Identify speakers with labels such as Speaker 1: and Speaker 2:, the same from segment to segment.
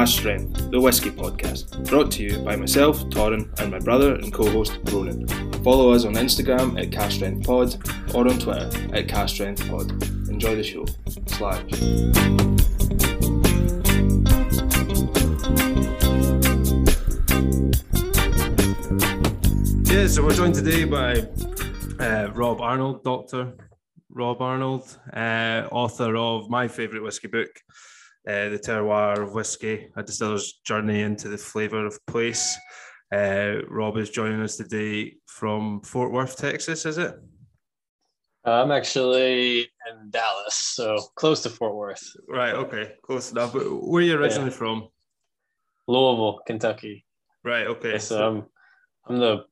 Speaker 1: Cask Strength, the Whiskey Podcast, brought to you by myself, Torin, and my brother and co host, Ronan. Follow us on Instagram at Cask Strength Pod or on Twitter at Cask Strength Pod. Enjoy the show. Slash. Yeah, so we're joined today by uh, Rob Arnold, Doctor Rob Arnold, uh, author of my favourite whiskey book, uh, The Terroir of Whiskey, a distiller's journey into the flavour of place. Uh, Rob is joining us today from Fort Worth, Texas, is it?
Speaker 2: I'm actually in Dallas, so close to Fort Worth.
Speaker 1: Right, okay, close enough. But where are you originally yeah. from?
Speaker 2: Louisville, Kentucky.
Speaker 1: Right, okay.
Speaker 2: So I'm, I'm the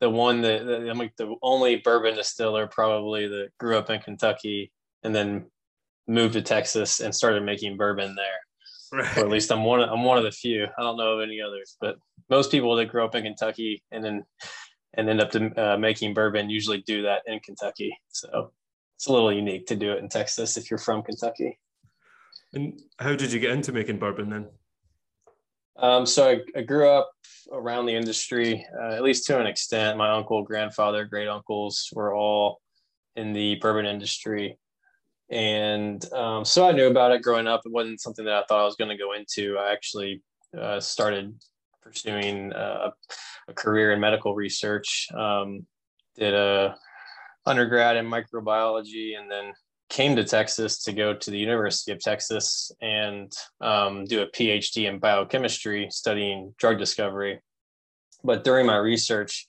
Speaker 2: the one that, that I'm like the only bourbon distiller probably that grew up in Kentucky and then moved to Texas and started making bourbon there. Right. Or at least I'm one. Of, I'm one of the few. I don't know of any others, but most people that grow up in Kentucky and then and end up to, uh, making bourbon usually do that in Kentucky. So it's a little unique to do it in Texas if you're from Kentucky.
Speaker 1: And how did you get into making bourbon then?
Speaker 2: Um, so I, I, grew up around the industry, uh, at least to an extent. My uncle, grandfather, great uncles were all in the bourbon industry. And um, so I knew about it growing up. It wasn't something that I thought I was going to go into. I actually uh, started pursuing uh, a career in medical research. Um, did a undergrad in microbiology and then came to Texas to go to the University of Texas and um, do a PhD in biochemistry studying drug discovery. But during my research,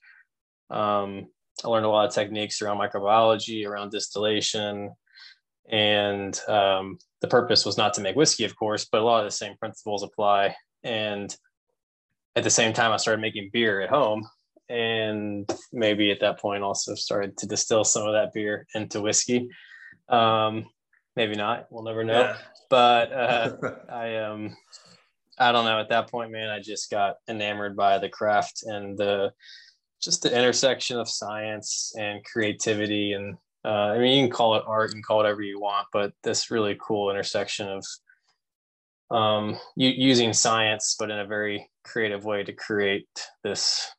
Speaker 2: um, I learned a lot of techniques around microbiology, around distillation, and um, the purpose was not to make whiskey, of course, but a lot of the same principles apply. And at the same time, I started making beer at home, and maybe at that point also started to distill some of that beer into whiskey. Um, maybe not. We'll never know. Yeah. But uh, I um, I don't know. At that point, man, I just got enamored by the craft and the just the intersection of science and creativity. And uh, I mean, you can call it art, you can call it whatever you want, but this really cool intersection of um, using science, but in a very creative way to create this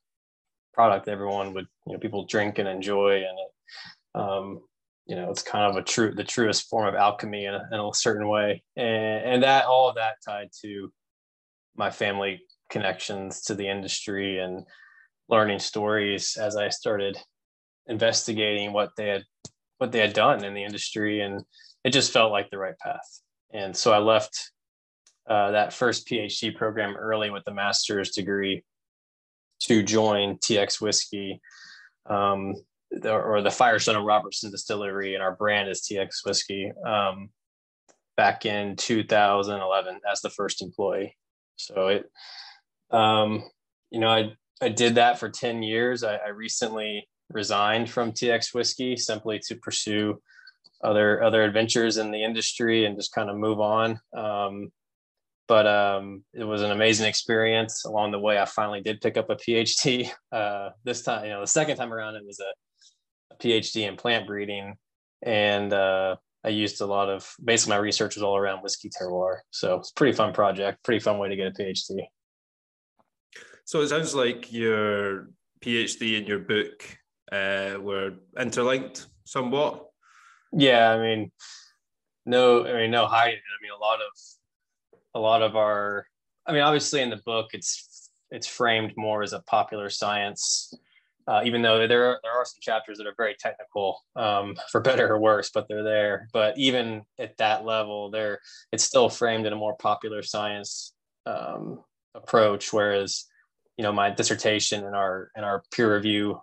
Speaker 2: product everyone would, you know, people drink and enjoy. And it, um, you know it's kind of a true the truest form of alchemy in a, in a certain way and, and that all of that tied to my family connections to the industry and learning stories as i started investigating what they had what they had done in the industry and it just felt like the right path and so i left uh, that first phd program early with the master's degree to join tx whiskey um, or the Firestone and Robertson Distillery, and our brand is TX Whiskey. Um, back in 2011 as the first employee. So it, um, you know, I I did that for 10 years. I, I recently resigned from TX Whiskey simply to pursue other other adventures in the industry and just kind of move on. Um, but um, it was an amazing experience. Along the way, I finally did pick up a PhD. Uh, this time, you know, the second time around, it was a a PhD in plant breeding, and uh, I used a lot of basically my research was all around whiskey terroir. So it's pretty fun project, pretty fun way to get a PhD.
Speaker 1: So it sounds like your PhD and your book uh, were interlinked somewhat.
Speaker 2: Yeah, I mean, no, I mean, no hiding. I mean, a lot of, a lot of our, I mean, obviously in the book, it's it's framed more as a popular science uh, even though there are, there are some chapters that are very technical um, for better or worse but they're there but even at that level there it's still framed in a more popular science um, approach whereas you know my dissertation and our and our peer review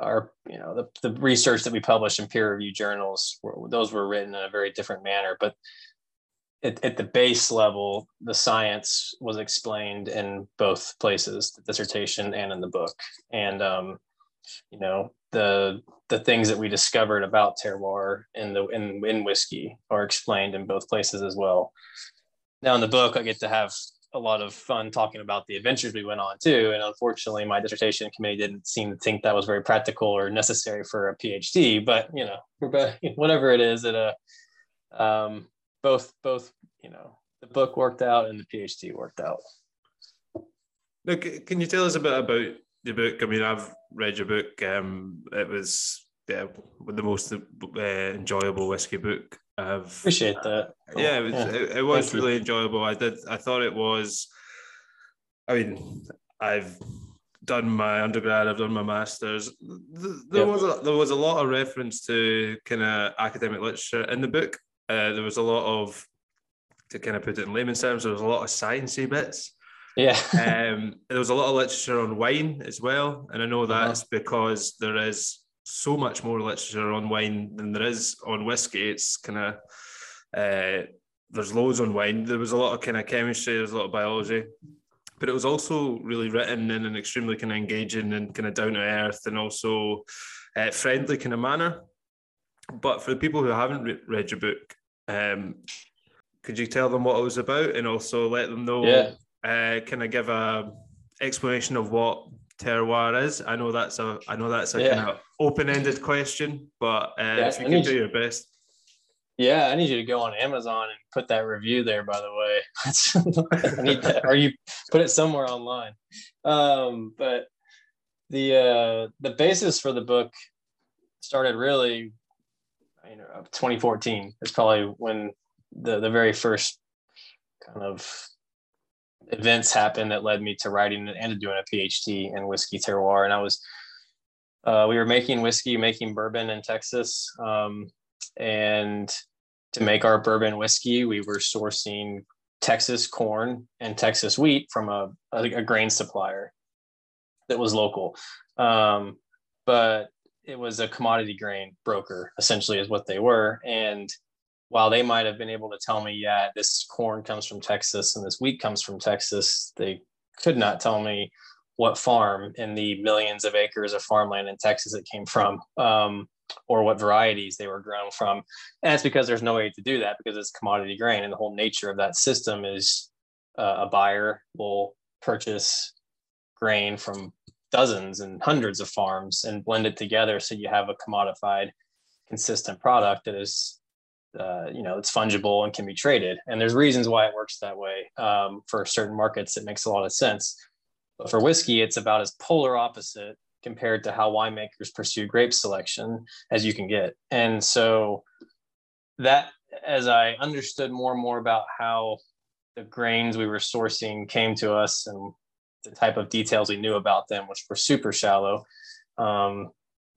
Speaker 2: our you know the, the research that we published in peer review journals those were written in a very different manner but at, at the base level, the science was explained in both places, the dissertation and in the book. And um, you know the the things that we discovered about terroir in the in, in whiskey are explained in both places as well now in the book i get to have a lot of fun talking about the adventures we went on too and unfortunately my dissertation committee didn't seem to think that was very practical or necessary for a phd but you know whatever it is that a um, both both you know the book worked out and the PhD worked out.
Speaker 1: Look, can you tell us a bit about the book? I mean, I've read your book. Um, it was yeah, the most uh, enjoyable whiskey book I've
Speaker 2: appreciate that.
Speaker 1: Yeah, it was, yeah. It, it was really enjoyable. I did. I thought it was. I mean, I've done my undergrad. I've done my masters. There was a, there was a lot of reference to kind of academic literature in the book. Uh, there was a lot of to kind of put it in layman's terms. There was a lot of sciencey bits.
Speaker 2: Yeah.
Speaker 1: um, there was a lot of literature on wine as well, and I know uh-huh. that's uh-huh. because there is so much more literature on wine than there is on whiskey. It's kind of uh, there's loads on wine. There was a lot of kind of chemistry. There's a lot of biology, but it was also really written in an extremely kind of engaging and kind of down to earth and also uh, friendly kind of manner. But for the people who haven't re- read your book, um, could you tell them what it was about and also let them know?
Speaker 2: Yeah.
Speaker 1: Uh, can I give a explanation of what terroir is? I know that's a I know that's a yeah. kind of open-ended question, but uh, yeah, if you can do your best.
Speaker 2: Yeah, I need you to go on Amazon and put that review there. By the way, I need that, or you put it somewhere online. Um, but the uh, the basis for the book started really, you know, 2014. It's probably when the the very first kind of events happened that led me to writing and doing a PhD in whiskey terroir. And I was, uh, we were making whiskey, making bourbon in Texas. Um, and to make our bourbon whiskey, we were sourcing Texas corn and Texas wheat from a, a, a grain supplier that was local. Um, but it was a commodity grain broker, essentially, is what they were. And while they might have been able to tell me, yeah, this corn comes from Texas and this wheat comes from Texas, they could not tell me what farm in the millions of acres of farmland in Texas it came from, um, or what varieties they were grown from. And it's because there's no way to do that because it's commodity grain, and the whole nature of that system is uh, a buyer will purchase grain from dozens and hundreds of farms and blend it together so you have a commodified, consistent product that is uh, you know it's fungible and can be traded. And there's reasons why it works that way um, for certain markets it makes a lot of sense. But for whiskey it's about as polar opposite compared to how winemakers pursue grape selection as you can get. And so that as i understood more and more about how the grains we were sourcing came to us and the type of details we knew about them which were super shallow um,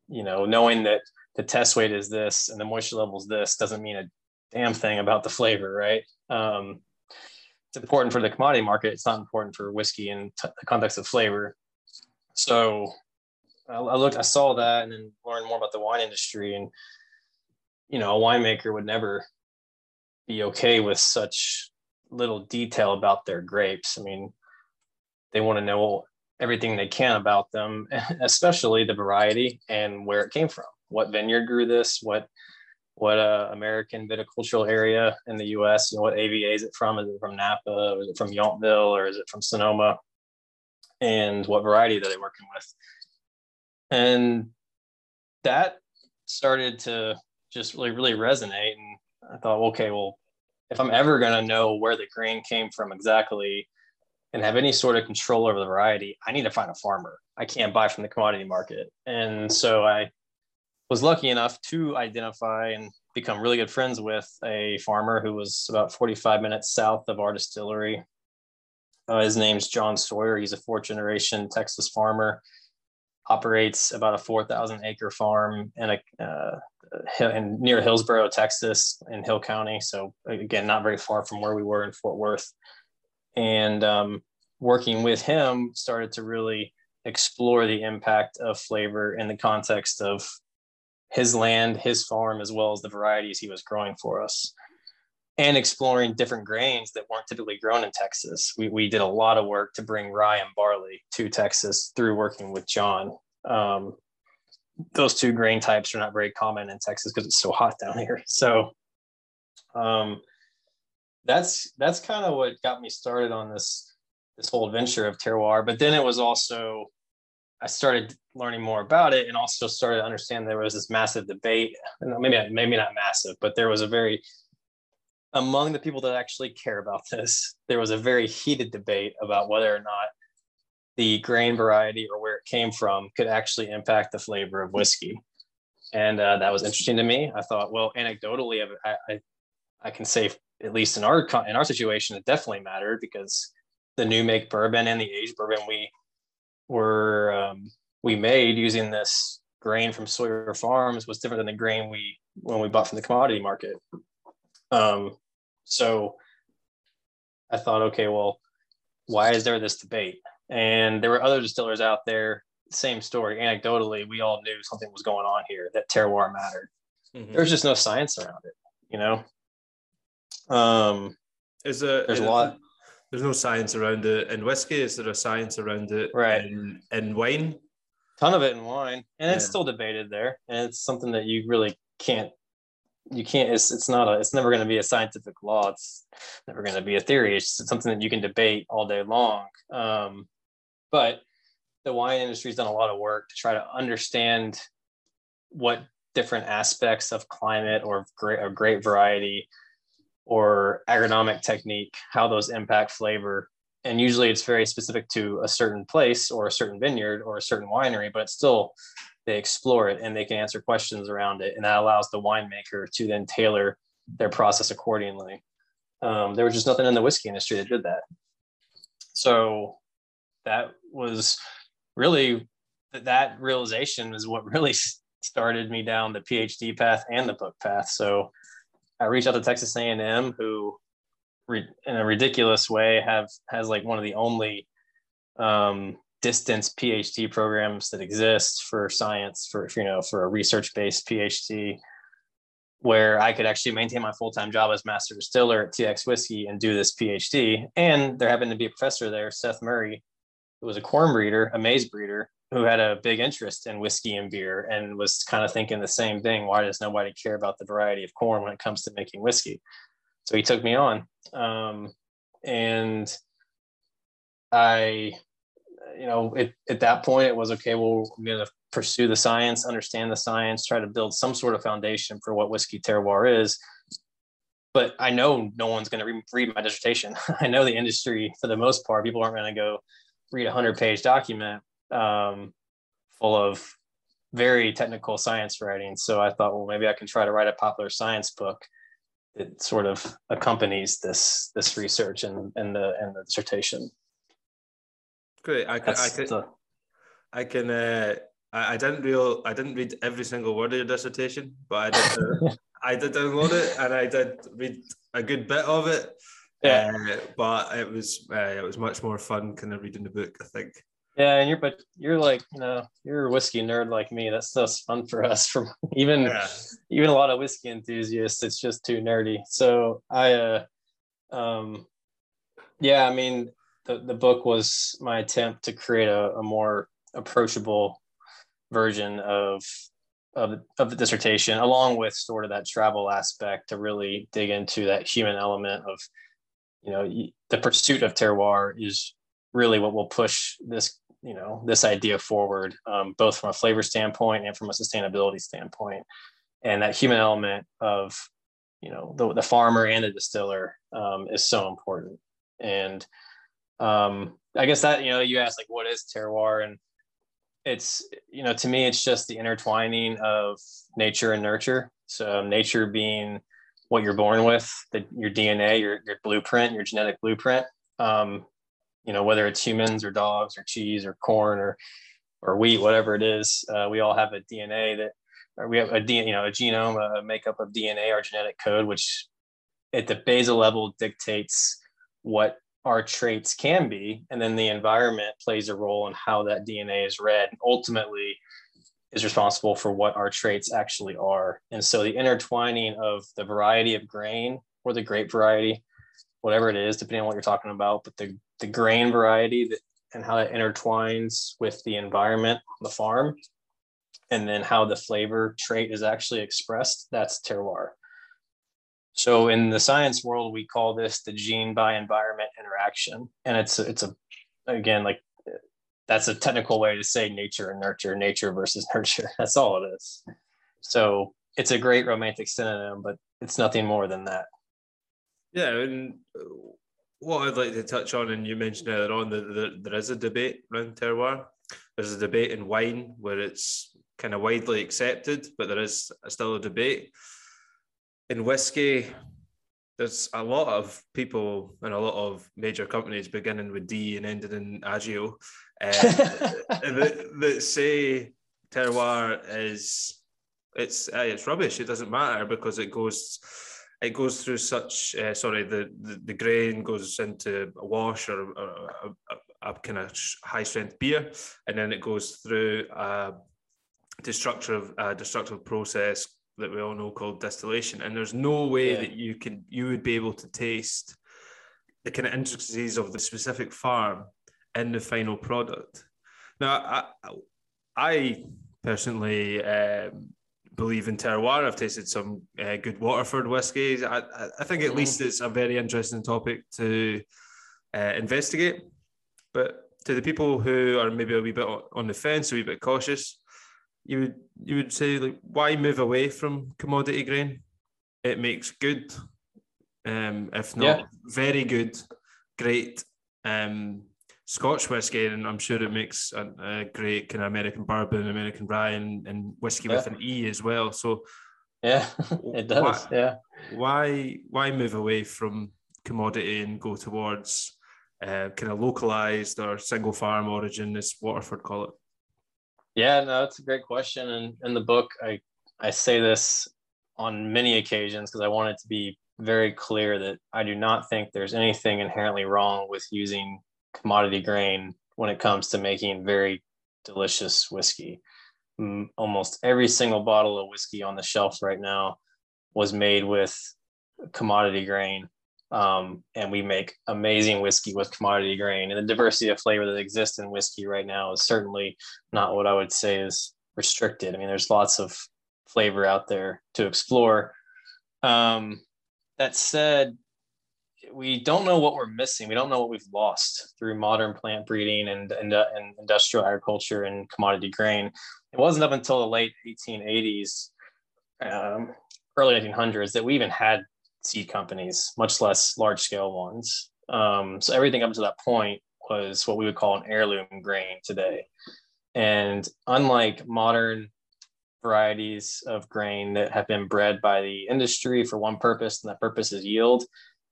Speaker 2: you know knowing that the test weight is this and the moisture level is this doesn't mean a damn thing about the flavor, right? Um, it's important for the commodity market. It's not important for whiskey in t- the context of flavor. So I, I looked, I saw that, and then learned more about the wine industry. And you know, a winemaker would never be okay with such little detail about their grapes. I mean, they want to know everything they can about them, especially the variety and where it came from what vineyard grew this, what what uh, American viticultural area in the U.S. You know, what AVA is it from? Is it from Napa? Or is it from Yountville? Or is it from Sonoma? And what variety that they're working with? And that started to just really, really resonate. And I thought, okay, well, if I'm ever going to know where the grain came from exactly and have any sort of control over the variety, I need to find a farmer. I can't buy from the commodity market. And so I was lucky enough to identify and become really good friends with a farmer who was about 45 minutes south of our distillery. Uh, his name's John Sawyer. He's a fourth generation Texas farmer, operates about a 4,000 acre farm in a uh, in, near Hillsboro, Texas, in Hill County. So again, not very far from where we were in Fort Worth. And um, working with him, started to really explore the impact of flavor in the context of his land, his farm, as well as the varieties he was growing for us, and exploring different grains that weren't typically grown in Texas. We, we did a lot of work to bring rye and barley to Texas through working with John. Um, those two grain types are not very common in Texas because it's so hot down here. So um, that's that's kind of what got me started on this this whole adventure of terroir. But then it was also I started learning more about it and also started to understand there was this massive debate. Maybe maybe not massive, but there was a very among the people that actually care about this, there was a very heated debate about whether or not the grain variety or where it came from could actually impact the flavor of whiskey. And uh, that was interesting to me. I thought, well, anecdotally, I, I, I can say at least in our in our situation, it definitely mattered because the new make bourbon and the aged bourbon we were um, we made using this grain from Sawyer Farms was different than the grain we when we bought from the commodity market. Um, so I thought, okay, well, why is there this debate? And there were other distillers out there, same story. Anecdotally, we all knew something was going on here, that terroir mattered. Mm-hmm. There's just no science around it, you know? Um,
Speaker 1: is there, there's a lot. There's no science around it in whiskey. Is there a science around it
Speaker 2: right.
Speaker 1: in, in wine?
Speaker 2: Ton of it in wine. And yeah. it's still debated there. And it's something that you really can't you can't it's, it's not a it's never going to be a scientific law it's never going to be a theory it's something that you can debate all day long um, but the wine industry has done a lot of work to try to understand what different aspects of climate or great or grape variety or agronomic technique how those impact flavor and usually it's very specific to a certain place or a certain vineyard or a certain winery but it's still they explore it and they can answer questions around it. And that allows the winemaker to then tailor their process accordingly. Um, there was just nothing in the whiskey industry that did that. So that was really that realization is what really started me down the PhD path and the book path. So I reached out to Texas A&M, who, in a ridiculous way, have has like one of the only um, distance PhD programs that exist for science for you know for a research based PhD where I could actually maintain my full time job as master distiller at TX Whiskey and do this PhD. And there happened to be a professor there, Seth Murray, who was a corn breeder, a maize breeder, who had a big interest in whiskey and beer and was kind of thinking the same thing. Why does nobody care about the variety of corn when it comes to making whiskey? So he took me on. Um, and I you know, it, at that point, it was okay. Well, I'm going to pursue the science, understand the science, try to build some sort of foundation for what whiskey terroir is. But I know no one's going to re- read my dissertation. I know the industry, for the most part, people aren't going to go read a hundred page document um, full of very technical science writing. So I thought, well, maybe I can try to write a popular science book that sort of accompanies this this research and, and the and the dissertation.
Speaker 1: Great. I can. I can. The... I can. Uh, I, I didn't real. I didn't read every single word of your dissertation, but I did. Uh, I did download it and I did read a good bit of it. Yeah. Uh, but it was uh, it was much more fun kind of reading the book. I think.
Speaker 2: Yeah, and you're but you're like you know you're a whiskey nerd like me. That's just fun for us. From even yeah. even a lot of whiskey enthusiasts, it's just too nerdy. So I, uh, um, yeah, I mean, the, the book was my attempt to create a, a more approachable version of, of of the dissertation, along with sort of that travel aspect to really dig into that human element of, you know, the pursuit of terroir is really what will push this you know this idea forward, um, both from a flavor standpoint and from a sustainability standpoint, and that human element of you know the, the farmer and the distiller um, is so important and um, I guess that you know you asked like what is terroir and it's you know to me it's just the intertwining of nature and nurture. So nature being what you're born with, the, your DNA, your your blueprint, your genetic blueprint. Um, you know whether it's humans or dogs or cheese or corn or or wheat, whatever it is, uh, we all have a DNA that or we have a you know, a genome, a makeup of DNA, our genetic code, which at the basal level dictates what our traits can be. And then the environment plays a role in how that dna is read and ultimately is responsible for what our traits actually are. And so the intertwining of the variety of grain or the grape variety whatever it is depending on what you're talking about but the, the grain variety that, and how that intertwines with the environment on the farm and then how the flavor trait is actually expressed that's terroir so in the science world, we call this the gene by environment interaction, and it's it's a again like that's a technical way to say nature and nurture, nature versus nurture. That's all it is. So it's a great romantic synonym, but it's nothing more than that.
Speaker 1: Yeah, and what I'd like to touch on, and you mentioned earlier on that there is a debate around terroir. There's a debate in wine where it's kind of widely accepted, but there is still a debate. In whiskey, there's a lot of people and a lot of major companies beginning with D and ending in Agio uh, that, that, say terroir is it's uh, it's rubbish. It doesn't matter because it goes it goes through such uh, sorry the, the, the grain goes into a wash or, or a, a, a, kind of high strength beer, and then it goes through a destructive a destructive process that we all know called distillation. And there's no way yeah. that you can you would be able to taste the kind of intricacies of the specific farm in the final product. Now, I, I personally um, believe in terroir. I've tasted some uh, good Waterford whiskies. I, I think at mm. least it's a very interesting topic to uh, investigate. But to the people who are maybe a wee bit on the fence, a wee bit cautious, you would you would say like why move away from commodity grain? It makes good, um, if not yeah. very good, great um, Scotch whiskey, and I'm sure it makes a, a great kind of American bourbon, American rye, and, and whiskey yeah. with an E as well. So
Speaker 2: yeah, it does.
Speaker 1: Why,
Speaker 2: yeah.
Speaker 1: Why why move away from commodity and go towards uh, kind of localized or single farm origin, as Waterford call it?
Speaker 2: Yeah, no, that's a great question. And in the book, I I say this on many occasions because I want it to be very clear that I do not think there's anything inherently wrong with using commodity grain when it comes to making very delicious whiskey. Almost every single bottle of whiskey on the shelf right now was made with commodity grain um, and we make amazing whiskey with commodity grain. And the diversity of flavor that exists in whiskey right now is certainly not what I would say is restricted. I mean, there's lots of flavor out there to explore. Um, that said, we don't know what we're missing. We don't know what we've lost through modern plant breeding and, and, uh, and industrial agriculture and commodity grain. It wasn't up until the late 1880s, um, early 1900s that we even had seed companies, much less large scale ones. Um, so everything up to that point was what we would call an heirloom grain today. And unlike modern varieties of grain that have been bred by the industry for one purpose, and that purpose is yield,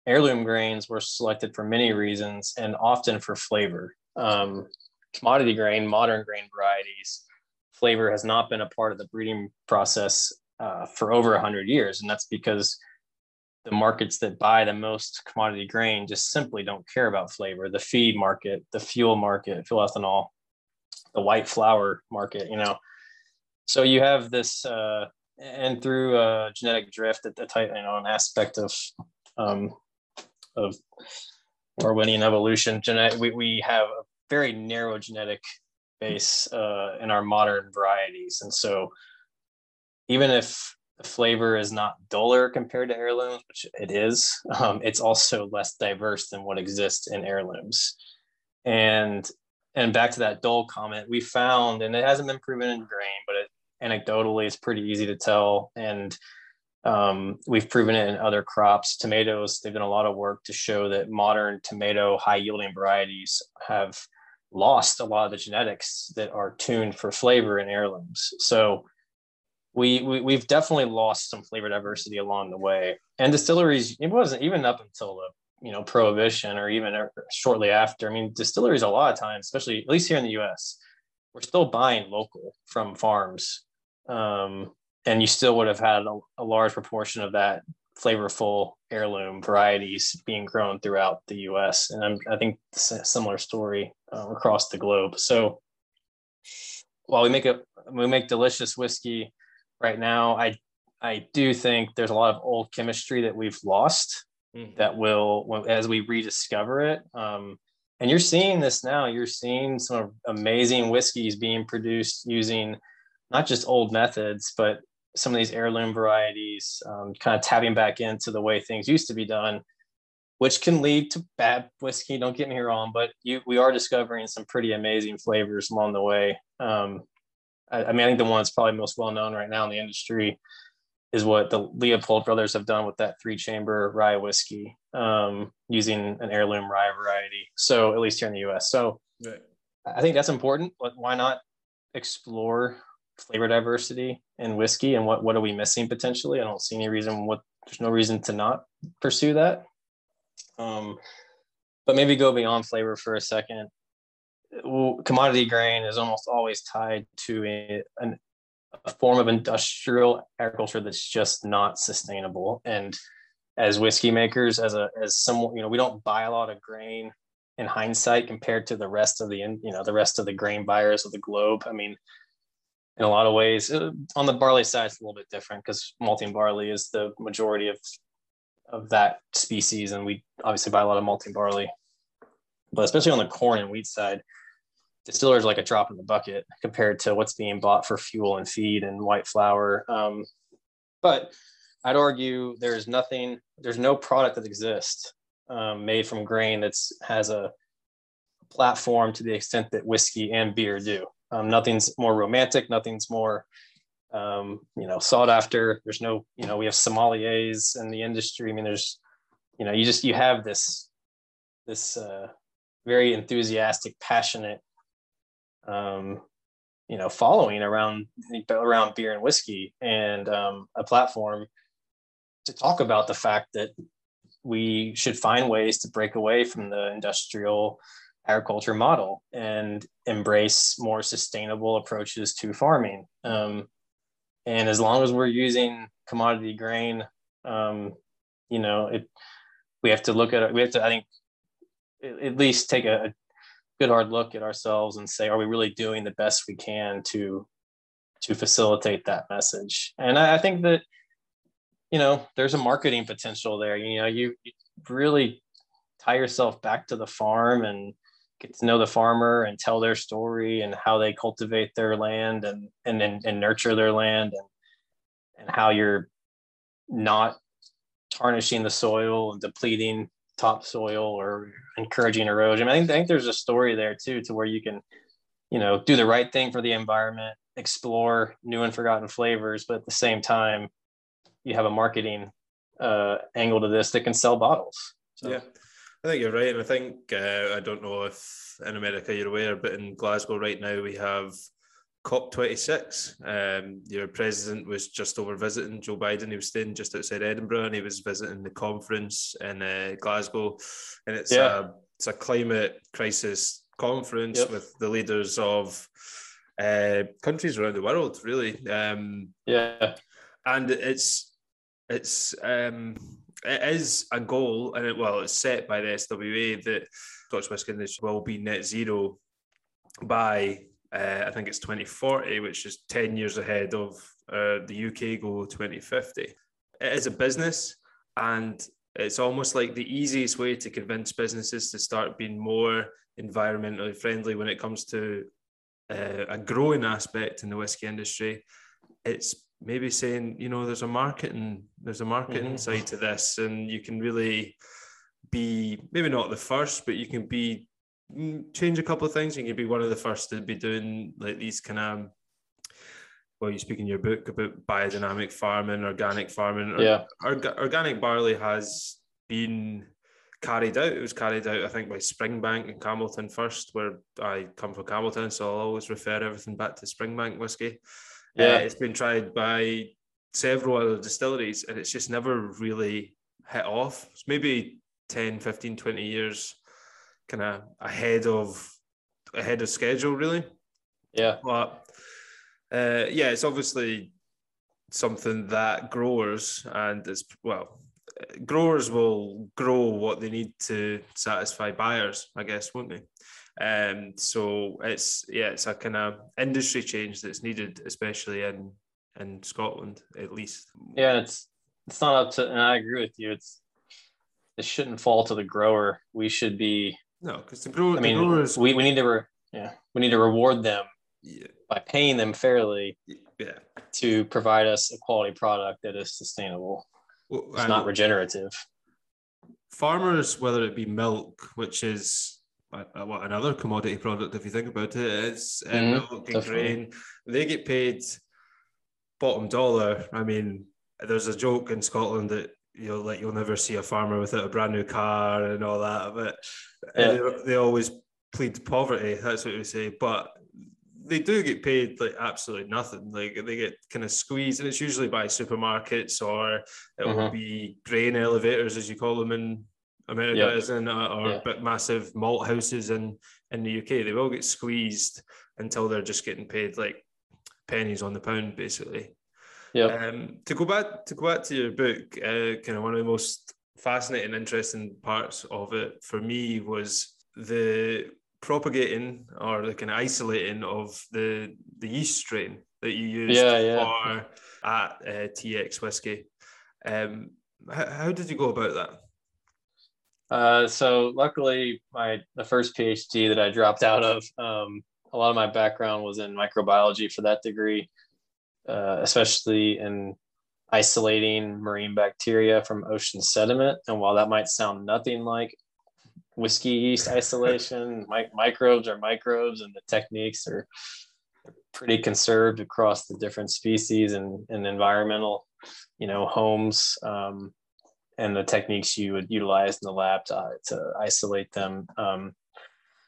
Speaker 2: heirloom grains were selected for many reasons and often for flavor. Um, commodity grain, modern grain varieties, flavor has not been a part of the breeding process uh, for over 100 years. And that's because the markets that buy the most commodity grain just simply don't care about flavor. The feed market, the fuel market, fuel ethanol, the white flour market, you know. So you have this, uh, and through uh, genetic drift at the type, you know, an aspect of um, of Darwinian evolution, we, we have a very narrow genetic base uh, in our modern varieties, and so even if the flavor is not duller compared to heirlooms, which it is. Um, it's also less diverse than what exists in heirlooms. And and back to that dull comment, we found, and it hasn't been proven in grain, but it, anecdotally, it's pretty easy to tell. And um, we've proven it in other crops. Tomatoes, they've done a lot of work to show that modern tomato high yielding varieties have lost a lot of the genetics that are tuned for flavor in heirlooms. So we, we we've definitely lost some flavor diversity along the way. And distilleries, it wasn't even up until the you know prohibition or even shortly after. I mean, distilleries a lot of times, especially at least here in the U.S., we're still buying local from farms, um, and you still would have had a, a large proportion of that flavorful heirloom varieties being grown throughout the U.S. And I'm, i think it's a similar story uh, across the globe. So while we make a we make delicious whiskey right now. I I do think there's a lot of old chemistry that we've lost mm-hmm. that will as we rediscover it. Um, and you're seeing this now. You're seeing some amazing whiskeys being produced using not just old methods, but some of these heirloom varieties, um, kind of tapping back into the way things used to be done, which can lead to bad whiskey. Don't get me wrong, but you, we are discovering some pretty amazing flavors along the way. Um, I, I mean, I think the one that's probably most well known right now in the industry is what the Leopold brothers have done with that three chamber rye whiskey um, using an heirloom rye variety. So at least here in the US. So right. I think that's important. But why not explore flavor diversity in whiskey and what, what are we missing potentially? I don't see any reason what there's no reason to not pursue that. Um, but maybe go beyond flavor for a second. Commodity grain is almost always tied to a, an, a form of industrial agriculture that's just not sustainable. And as whiskey makers, as a as someone, you know, we don't buy a lot of grain in hindsight compared to the rest of the you know the rest of the grain buyers of the globe. I mean, in a lot of ways, uh, on the barley side, it's a little bit different because malting barley is the majority of of that species, and we obviously buy a lot of malting barley. But especially on the corn and wheat side, distillers like a drop in the bucket compared to what's being bought for fuel and feed and white flour. Um, but I'd argue there's nothing, there's no product that exists um, made from grain that's has a platform to the extent that whiskey and beer do. Um, nothing's more romantic. Nothing's more, um, you know, sought after. There's no, you know, we have sommeliers in the industry. I mean, there's, you know, you just you have this, this uh, very enthusiastic, passionate um, you know following around around beer and whiskey and um, a platform to talk about the fact that we should find ways to break away from the industrial agriculture model and embrace more sustainable approaches to farming um, and as long as we're using commodity grain um, you know it we have to look at it we have to i think at least take a, good hard look at ourselves and say, are we really doing the best we can to to facilitate that message? And I, I think that you know there's a marketing potential there. You know, you, you really tie yourself back to the farm and get to know the farmer and tell their story and how they cultivate their land and and and, and nurture their land and and how you're not tarnishing the soil and depleting topsoil or encouraging erosion. I think, I think there's a story there too, to where you can, you know, do the right thing for the environment, explore new and forgotten flavors, but at the same time, you have a marketing uh, angle to this that can sell bottles.
Speaker 1: So. Yeah, I think you're right, and I think uh, I don't know if in America you're aware, but in Glasgow right now we have COP26. Um, your president was just over visiting Joe Biden. He was staying just outside Edinburgh and he was visiting the conference in uh, Glasgow. And it's, yeah. a, it's a climate crisis conference yep. with the leaders of uh, countries around the world, really. Um,
Speaker 2: yeah.
Speaker 1: And it's, it's, um, it is a goal, and it, well, it's set by the SWA that Scotch whisky industry will be net zero by uh, I think it's 2040, which is 10 years ahead of uh, the UK goal 2050. It is a business, and it's almost like the easiest way to convince businesses to start being more environmentally friendly when it comes to uh, a growing aspect in the whiskey industry. It's maybe saying, you know, there's a marketing, there's a marketing mm-hmm. side to this, and you can really be maybe not the first, but you can be Mm, change a couple of things. You can be one of the first to be doing like these kind of well, you speak in your book about biodynamic farming, organic farming.
Speaker 2: Yeah,
Speaker 1: organic barley has been carried out. It was carried out, I think, by Springbank and Campbeltown first, where I come from Campbeltown, so I'll always refer everything back to Springbank whiskey. Yeah, uh, it's been tried by several other distilleries, and it's just never really hit off. It's maybe 10, 15, 20 years kind of ahead of ahead of schedule, really.
Speaker 2: Yeah.
Speaker 1: But uh, yeah, it's obviously something that growers and it's well, growers will grow what they need to satisfy buyers, I guess, won't they? Um, so it's yeah, it's a kind of industry change that's needed, especially in in Scotland, at least.
Speaker 2: Yeah, it's it's not up to, and I agree with you. It's it shouldn't fall to the grower. We should be
Speaker 1: no, because the, grower.
Speaker 2: I mean, growers. We, we need to re, yeah we need to reward them yeah. by paying them fairly.
Speaker 1: Yeah.
Speaker 2: To provide us a quality product that is sustainable. Well, it's not regenerative.
Speaker 1: Farmers, whether it be milk, which is what another commodity product, if you think about it, is uh, mm-hmm. milk and grain. They get paid bottom dollar. I mean, there's a joke in Scotland that you'll like you'll never see a farmer without a brand new car and all that. But yeah. they, they always plead poverty. That's what we say. But they do get paid like absolutely nothing. Like they get kind of squeezed, and it's usually by supermarkets or it will mm-hmm. be grain elevators, as you call them in America, is in, uh, or yeah. massive malt houses in in the UK. They will get squeezed until they're just getting paid like pennies on the pound, basically.
Speaker 2: Yeah.
Speaker 1: Um, to go back to go back to your book, uh, kind of one of the most fascinating, interesting parts of it for me was the propagating or the kind of isolating of the the yeast strain that you used
Speaker 2: yeah, yeah.
Speaker 1: for at uh, TX whiskey. Um, how, how, did you go about that?
Speaker 2: Uh, so luckily, my the first PhD that I dropped out of, um, a lot of my background was in microbiology for that degree, uh, especially in isolating marine bacteria from ocean sediment. And while that might sound nothing like whiskey yeast isolation, mi- microbes are microbes, and the techniques are pretty conserved across the different species and, and environmental, you know, homes. Um, and the techniques you would utilize in the lab to, to isolate them. Um,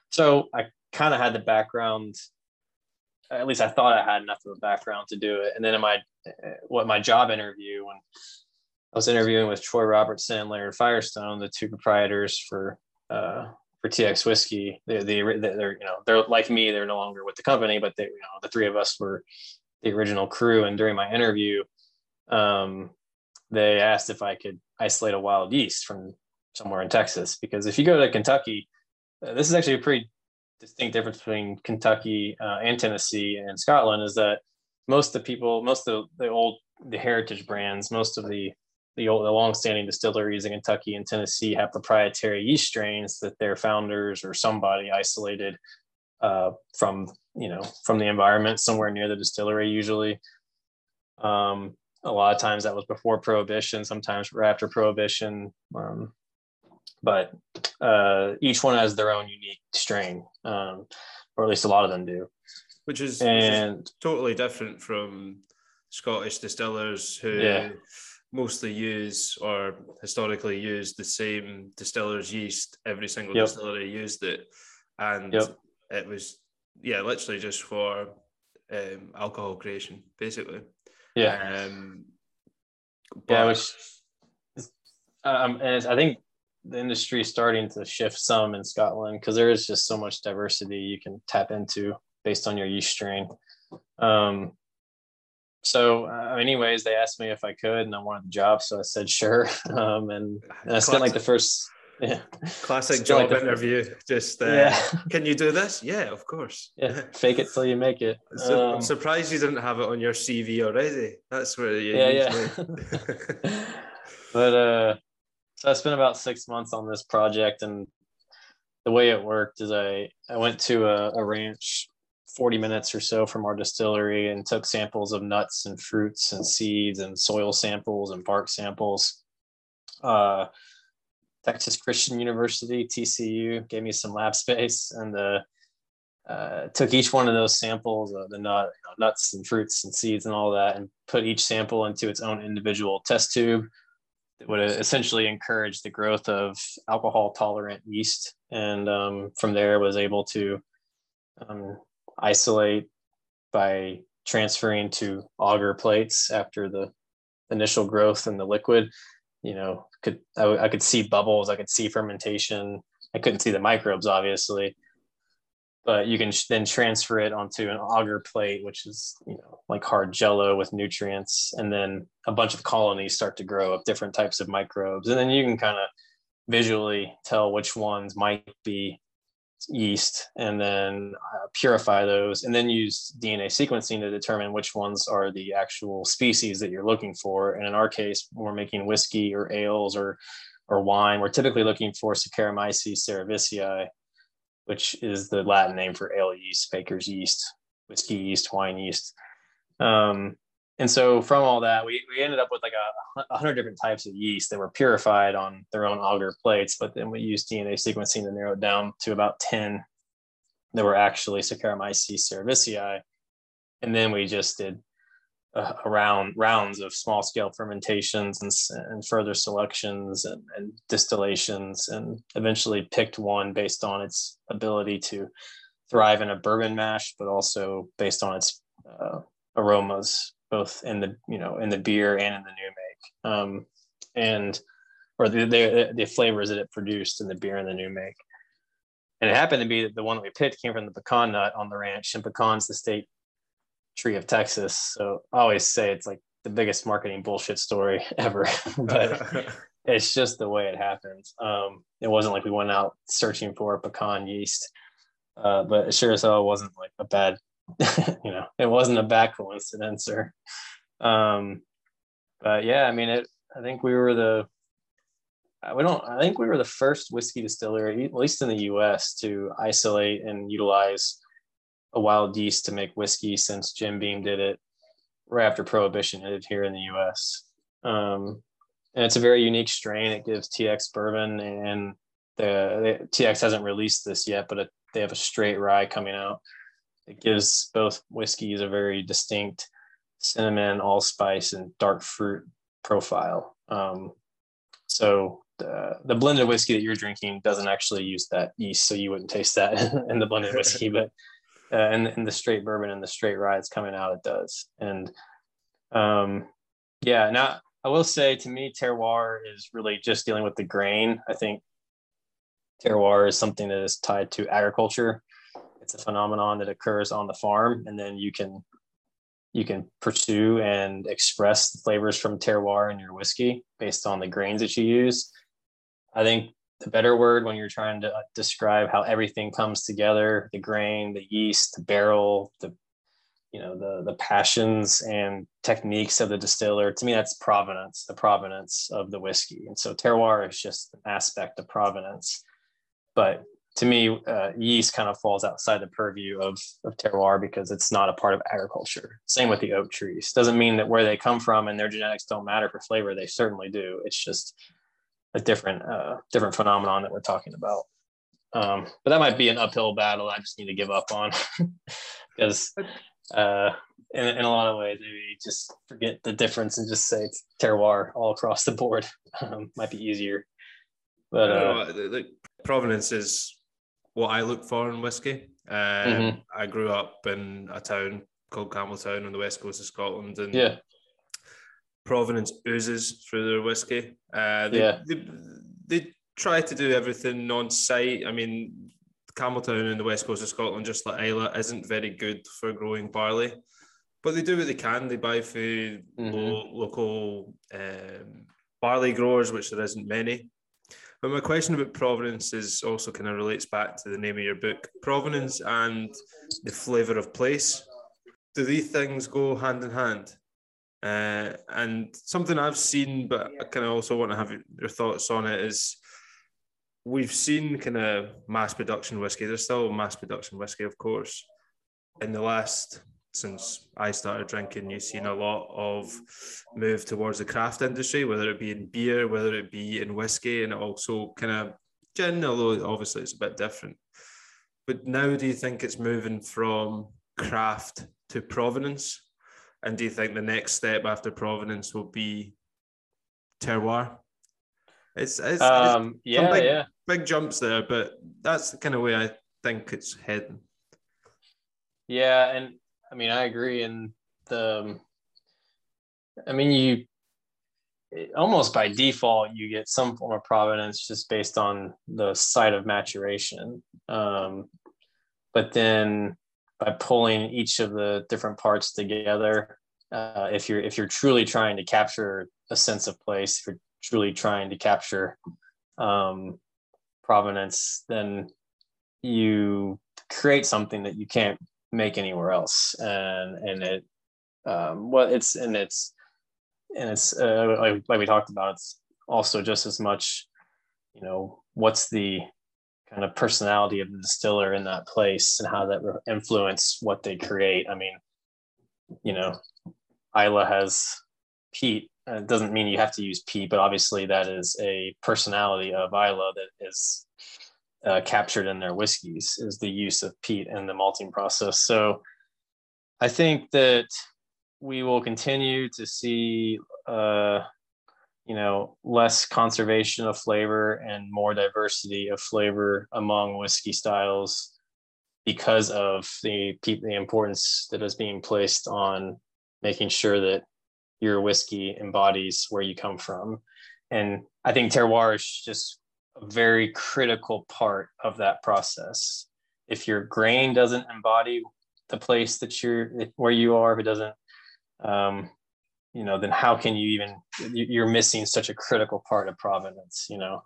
Speaker 2: so I kind of had the background at least I thought I had enough of a background to do it. And then in my what my job interview when I was interviewing with Troy Robertson and Larry Firestone, the two proprietors for uh, for TX whiskey. They they they're you know they're like me. They're no longer with the company, but they you know the three of us were the original crew. And during my interview, um, they asked if I could isolate a wild yeast from somewhere in Texas because if you go to Kentucky, uh, this is actually a pretty distinct difference between Kentucky uh, and Tennessee and Scotland is that most of the people, most of the old, the heritage brands, most of the the old, the long-standing distilleries in Kentucky and Tennessee have proprietary yeast strains that their founders or somebody isolated uh, from, you know, from the environment somewhere near the distillery. Usually, um, a lot of times that was before Prohibition. Sometimes after Prohibition. Um, but uh, each one has their own unique strain, um, or at least a lot of them do.
Speaker 1: Which is, and, which is totally different from Scottish distillers who yeah. mostly use or historically used the same distiller's yeast. Every single yep. distillery used it, and yep. it was yeah, literally just for um, alcohol creation, basically.
Speaker 2: Yeah. Um, yeah, which um, and I think the industry is starting to shift some in Scotland because there is just so much diversity you can tap into based on your yeast strain. Um, so, uh, anyways, they asked me if I could, and I wanted the job, so I said sure. Um, and, and I spent like the first, yeah,
Speaker 1: classic job interview. Just, uh, yeah. can you do this? Yeah, of course.
Speaker 2: Yeah, fake it till you make it.
Speaker 1: So, um, I'm surprised you didn't have it on your CV already. That's where you
Speaker 2: yeah, yeah. but uh, so I spent about six months on this project, and the way it worked is I I went to a, a ranch 40 minutes or so from our distillery and took samples of nuts and fruits and seeds and soil samples and bark samples. Uh, Texas Christian University, TCU, gave me some lab space and uh, uh, took each one of those samples, uh, the nut, you know, nuts and fruits and seeds and all that, and put each sample into its own individual test tube that would essentially encourage the growth of alcohol tolerant yeast. And um, from there was able to um, isolate by transferring to agar plates after the initial growth in the liquid. You know, could I, I could see bubbles, I could see fermentation. I couldn't see the microbes, obviously, but you can then transfer it onto an agar plate, which is you know like hard jello with nutrients, and then a bunch of colonies start to grow of different types of microbes, and then you can kind of visually tell which ones might be yeast, and then uh, purify those, and then use DNA sequencing to determine which ones are the actual species that you're looking for. And in our case, we're making whiskey or ales or or wine, we're typically looking for Saccharomyces cerevisiae, which is the Latin name for ale yeast, baker's yeast, whiskey yeast, wine yeast. Um, and so from all that, we, we ended up with like a, a hundred different types of yeast that were purified on their own agar plates, but then we used DNA sequencing to narrow it down to about 10 that were actually Saccharomyces cerevisiae. And then we just did uh, around rounds of small scale fermentations and, and further selections and, and, distillations and eventually picked one based on its ability to thrive in a bourbon mash but also based on its uh, aromas both in the you know in the beer and in the new make um, and or the, the, the flavors that it produced in the beer and the new make and it happened to be that the one that we picked came from the pecan nut on the ranch and pecan's the state tree of Texas. So I always say it's like the biggest marketing bullshit story ever, but it's just the way it happens. Um, it wasn't like we went out searching for pecan yeast, uh, but it sure as hell wasn't like a bad, you know, it wasn't a bad coincidence or, um, but yeah, I mean, it, I think we were the, we don't, I think we were the first whiskey distillery, at least in the US to isolate and utilize a wild yeast to make whiskey since Jim Beam did it right after Prohibition hit here in the U.S. Um, and it's a very unique strain. It gives TX bourbon, and the, the TX hasn't released this yet, but they have a straight rye coming out. It gives both whiskeys a very distinct cinnamon, allspice, and dark fruit profile. Um, so the, the blended whiskey that you're drinking doesn't actually use that yeast, so you wouldn't taste that in the blended whiskey, but uh, and, and the straight bourbon and the straight rye that's coming out, it does. And um, yeah, now I will say to me, terroir is really just dealing with the grain. I think terroir is something that is tied to agriculture. It's a phenomenon that occurs on the farm, and then you can you can pursue and express the flavors from terroir in your whiskey based on the grains that you use. I think the better word when you're trying to uh, describe how everything comes together the grain the yeast the barrel the you know the the passions and techniques of the distiller to me that's provenance the provenance of the whiskey and so terroir is just an aspect of provenance but to me uh, yeast kind of falls outside the purview of, of terroir because it's not a part of agriculture same with the oak trees doesn't mean that where they come from and their genetics don't matter for flavor they certainly do it's just a different uh, different phenomenon that we're talking about. Um, but that might be an uphill battle. I just need to give up on because uh, in, in a lot of ways, maybe just forget the difference and just say terroir all across the board. Um, might be easier. But uh,
Speaker 1: the, the provenance is what I look for in whiskey. Um, mm-hmm. I grew up in a town called Campbeltown on the west coast of Scotland, and
Speaker 2: yeah,
Speaker 1: Provenance oozes through their whiskey. Uh, they, yeah. They, they try to do everything on site. I mean, Campbeltown in the west coast of Scotland, just like Islay, isn't very good for growing barley, but they do what they can. They buy food mm-hmm. lo- local um, barley growers, which there isn't many. But my question about provenance is also kind of relates back to the name of your book, provenance and the flavour of place. Do these things go hand in hand? Uh, and something I've seen, but I kind of also want to have your thoughts on it is we've seen kind of mass production whiskey. There's still mass production whiskey, of course. In the last, since I started drinking, you've seen a lot of move towards the craft industry, whether it be in beer, whether it be in whiskey, and also kind of gin, although obviously it's a bit different. But now, do you think it's moving from craft to provenance? And do you think the next step after Provenance will be terroir? It's, it's,
Speaker 2: um, it's yeah,
Speaker 1: big,
Speaker 2: yeah,
Speaker 1: big jumps there, but that's the kind of way I think it's heading.
Speaker 2: Yeah, and I mean I agree. And the, I mean you, almost by default you get some form of provenance just based on the site of maturation. Um, but then by pulling each of the different parts together uh, if you're if you're truly trying to capture a sense of place if you're truly trying to capture um, provenance then you create something that you can't make anywhere else and and it um, well it's and it's and it's uh, like, like we talked about it's also just as much you know what's the kind of personality of the distiller in that place and how that influence what they create. I mean, you know, Islay has peat. it doesn't mean you have to use peat, but obviously that is a personality of Islay that is uh, captured in their whiskeys is the use of peat in the malting process. So I think that we will continue to see, uh, you know, less conservation of flavor and more diversity of flavor among whiskey styles because of the the importance that is being placed on making sure that your whiskey embodies where you come from. And I think terroir is just a very critical part of that process. If your grain doesn't embody the place that you're where you are, if it doesn't, um, you know, then how can you even? You're missing such a critical part of provenance. You know,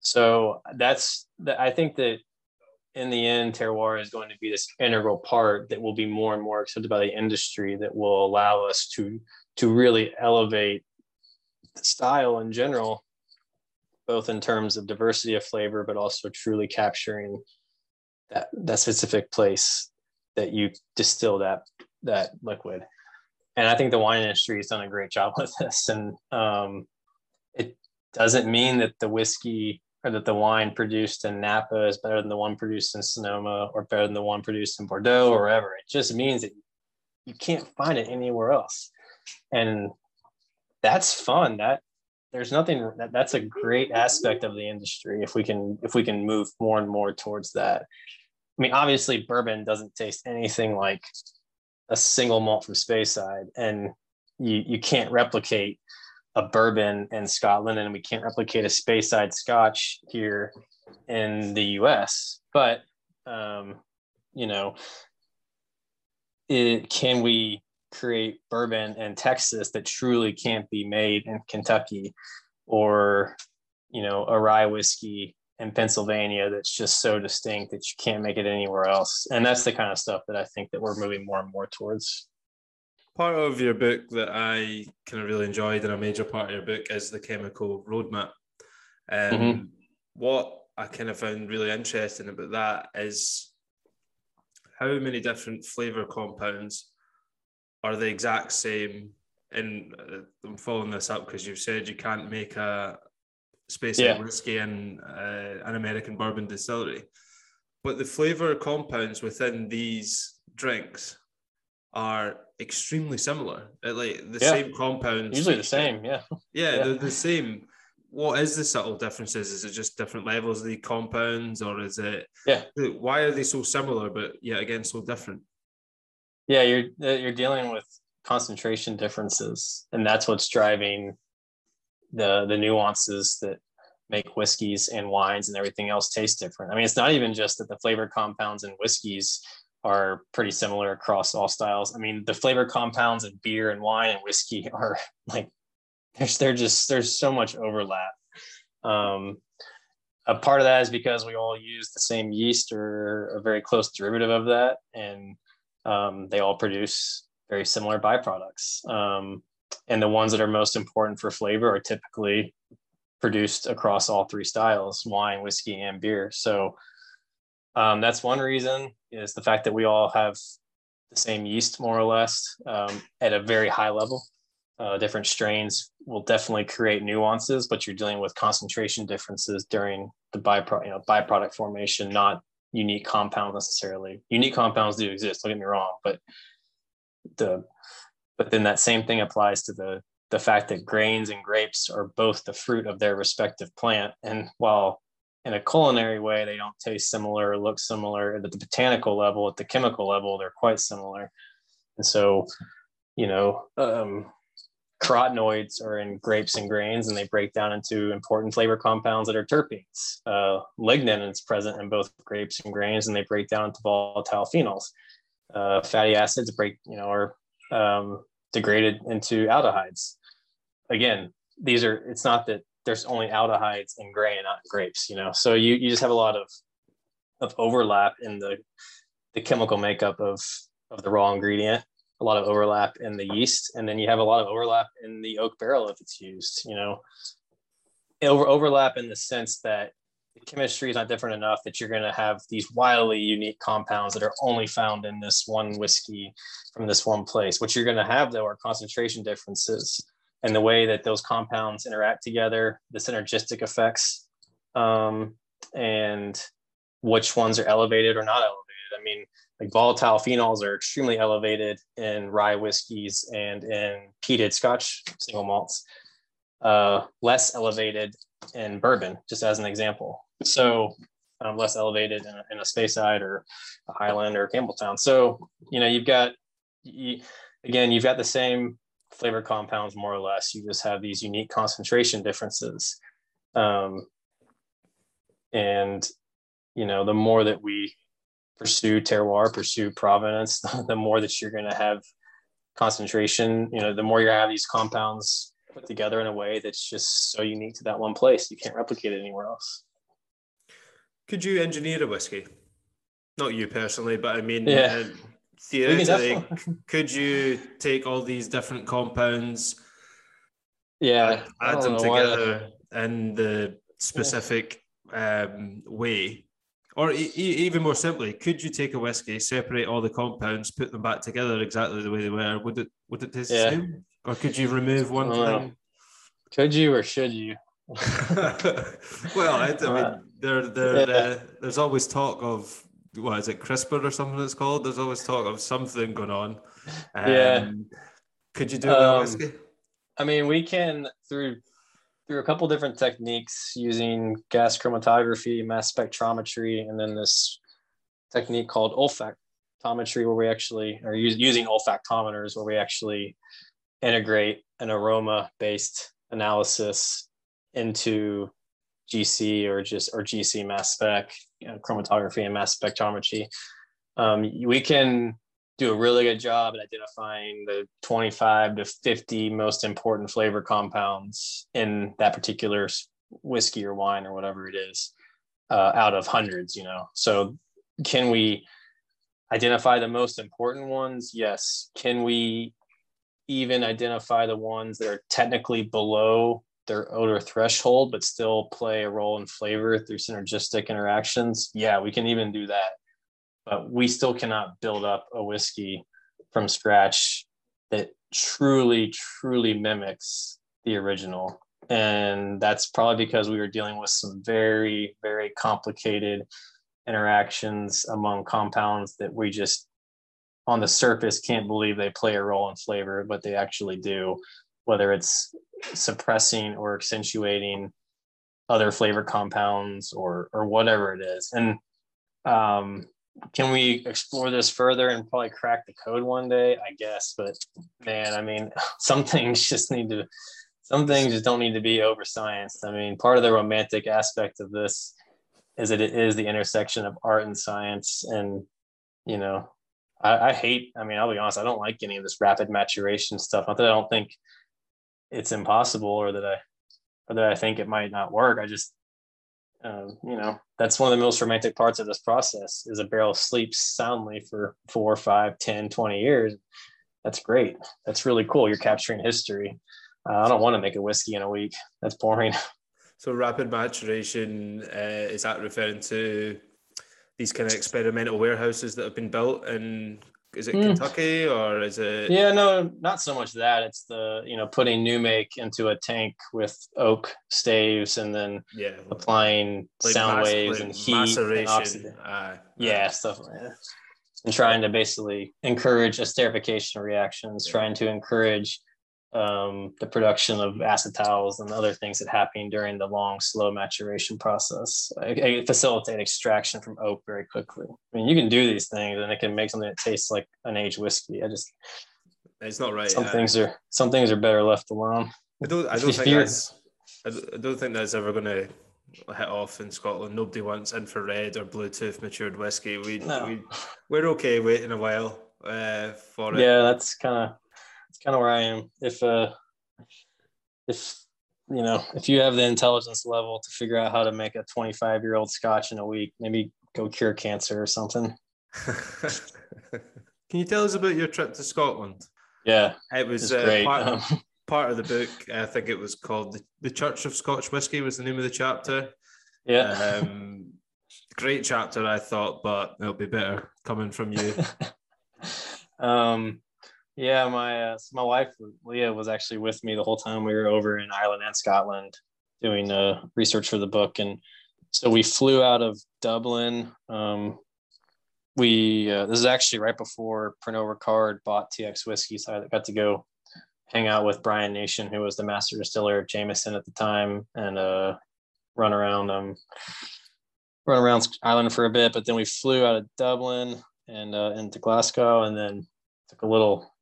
Speaker 2: so that's that. I think that in the end, terroir is going to be this integral part that will be more and more accepted by the industry that will allow us to to really elevate the style in general, both in terms of diversity of flavor, but also truly capturing that that specific place that you distill that that liquid. And I think the wine industry has done a great job with this. And um, it doesn't mean that the whiskey or that the wine produced in Napa is better than the one produced in Sonoma or better than the one produced in Bordeaux or wherever. It just means that you can't find it anywhere else. And that's fun. That there's nothing that, that's a great aspect of the industry if we can if we can move more and more towards that. I mean, obviously bourbon doesn't taste anything like a single malt from Speyside, and you you can't replicate a bourbon in Scotland, and we can't replicate a Speyside Scotch here in the U.S. But um, you know, it, can we create bourbon in Texas that truly can't be made in Kentucky, or you know, a rye whiskey in Pennsylvania that's just so distinct that you can't make it anywhere else. And that's the kind of stuff that I think that we're moving more and more towards
Speaker 1: part of your book that I kind of really enjoyed, and a major part of your book is the chemical roadmap. Um, mm-hmm. What I kind of found really interesting about that is how many different flavor compounds are the exact same. And uh, I'm following this up because you've said you can't make a space yeah. whiskey in uh, an American bourbon distillery, but the flavor compounds within these drinks are extremely similar. Like the yeah. same compounds.
Speaker 2: Usually the same, yeah.
Speaker 1: Yeah, yeah. They're the same. What is the subtle differences? Is it just different levels of the compounds, or is it?
Speaker 2: Yeah.
Speaker 1: Why are they so similar, but yet again so different?
Speaker 2: Yeah, you're uh, you're dealing with concentration differences, and that's what's driving the the nuances that make whiskeys and wines and everything else taste different. I mean, it's not even just that the flavor compounds in whiskeys are pretty similar across all styles. I mean, the flavor compounds in beer and wine and whiskey are like there's they're just there's so much overlap. Um, a part of that is because we all use the same yeast or a very close derivative of that, and um, they all produce very similar byproducts. Um, and the ones that are most important for flavor are typically produced across all three styles: wine, whiskey, and beer. So um, that's one reason is the fact that we all have the same yeast more or less um, at a very high level. Uh, different strains will definitely create nuances, but you're dealing with concentration differences during the byproduct, you know, byproduct formation, not unique compounds necessarily. Unique compounds do exist. Don't get me wrong, but the but then that same thing applies to the the fact that grains and grapes are both the fruit of their respective plant, and while in a culinary way, they don't taste similar or look similar. At the botanical level, at the chemical level, they're quite similar. And so, you know, um, carotenoids are in grapes and grains, and they break down into important flavor compounds that are terpenes. Uh, lignin is present in both grapes and grains, and they break down into volatile phenols. Uh, fatty acids break, you know, are um, degraded into aldehydes. Again, these are. It's not that there's only aldehydes in grain, not in grapes, you know. So you you just have a lot of of overlap in the the chemical makeup of of the raw ingredient, a lot of overlap in the yeast, and then you have a lot of overlap in the oak barrel if it's used, you know. Over overlap in the sense that the chemistry is not different enough that you're going to have these wildly unique compounds that are only found in this one whiskey from this one place. What you're going to have though are concentration differences and the way that those compounds interact together, the synergistic effects, um, and which ones are elevated or not elevated. I mean, like volatile phenols are extremely elevated in rye whiskeys and in peated Scotch single malts, uh, less elevated in bourbon, just as an example. So um, less elevated in a, in a Speyside or a Highland or Campbeltown. So you know you've got you, again you've got the same flavor compounds more or less. You just have these unique concentration differences, um, and you know the more that we pursue terroir, pursue provenance, the more that you're going to have concentration. You know, the more you have these compounds put together in a way that's just so unique to that one place, you can't replicate it anywhere else.
Speaker 1: Could you engineer a whiskey? Not you personally, but I mean,
Speaker 2: yeah.
Speaker 1: Uh, theoretically, could you take all these different compounds?
Speaker 2: Yeah,
Speaker 1: add them together in the specific yeah. um, way or e- even more simply, could you take a whiskey, separate all the compounds, put them back together exactly the way they were? Would it would it taste yeah. the same? Or could you remove one thing?
Speaker 2: Could you or should you?
Speaker 1: well, I, I mean, there, there, yeah. uh, there's always talk of what is it, CRISPR or something it's called. There's always talk of something going on.
Speaker 2: Um, yeah.
Speaker 1: Could you do it um, whiskey?
Speaker 2: I mean, we can through through a couple different techniques using gas chromatography, mass spectrometry, and then this technique called olfactometry, where we actually are using olfactometers, where we actually integrate an aroma based analysis into GC or just or GC mass spec, you know, chromatography and mass spectrometry. Um, we can do a really good job at identifying the 25 to 50 most important flavor compounds in that particular whiskey or wine or whatever it is uh, out of hundreds you know? So can we identify the most important ones? Yes. Can we even identify the ones that are technically below their odor threshold but still play a role in flavor through synergistic interactions? Yeah we can even do that but we still cannot build up a whiskey from scratch that truly, truly mimics the original. And that's probably because we were dealing with some very, very complicated interactions among compounds that we just on the surface can't believe they play a role in flavor, but they actually do, whether it's suppressing or accentuating other flavor compounds or or whatever it is. And um, can we explore this further and probably crack the code one day? I guess, but man, I mean, some things just need to, some things just don't need to be over scienced. I mean, part of the romantic aspect of this is that it is the intersection of art and science. And, you know, I, I hate, I mean, I'll be honest, I don't like any of this rapid maturation stuff. Not that I don't think it's impossible or that I, or that I think it might not work. I just, um, you know, that's one of the most romantic parts of this process is a barrel sleeps soundly for four, five, 10, 20 years. That's great. That's really cool. You're capturing history. Uh, I don't want to make a whiskey in a week. That's boring.
Speaker 1: So rapid maturation, uh, is that referring to these kind of experimental warehouses that have been built in is it mm. Kentucky or is it?
Speaker 2: Yeah, no, not so much that. It's the you know putting new make into a tank with oak staves and then
Speaker 1: yeah
Speaker 2: applying like sound waves like and heat and oxygen. Uh, yeah, stuff like that. And trying to basically encourage esterification reactions, yeah. trying to encourage um, the production of acetals and other things that happen during the long, slow maturation process. I, I facilitate extraction from oak very quickly. I mean, you can do these things and it can make something that tastes like an aged whiskey. I just
Speaker 1: it's not right.
Speaker 2: Some things are some things are better left alone.
Speaker 1: I don't. I don't think that's. I don't think that's ever going to hit off in Scotland. Nobody wants infrared or Bluetooth matured whiskey. We, no. we we're okay waiting a while uh, for it.
Speaker 2: Yeah, that's kind of kind of where I am. If uh, if you know, if you have the intelligence level to figure out how to make a 25 year old Scotch in a week, maybe go cure cancer or something.
Speaker 1: Can you tell us about your trip to Scotland?
Speaker 2: Yeah,
Speaker 1: it was uh, part, of, part, of the book. I think it was called the, the Church of Scotch Whisky was the name of the chapter.
Speaker 2: Yeah.
Speaker 1: Um, great chapter, I thought, but it'll be better coming from you.
Speaker 2: um, yeah, my uh, so my wife Leah was actually with me the whole time we were over in Ireland and Scotland doing uh, research for the book, and so we flew out of Dublin um, we uh, this is actually right before Pernod Ricard bought TX whiskey, so I got to go hang out with Brian Nation, who was the master distiller of Jameson at the time, and uh, run around um run around Ireland for a bit. But then we flew out of Dublin and uh, into Glasgow, and then took a little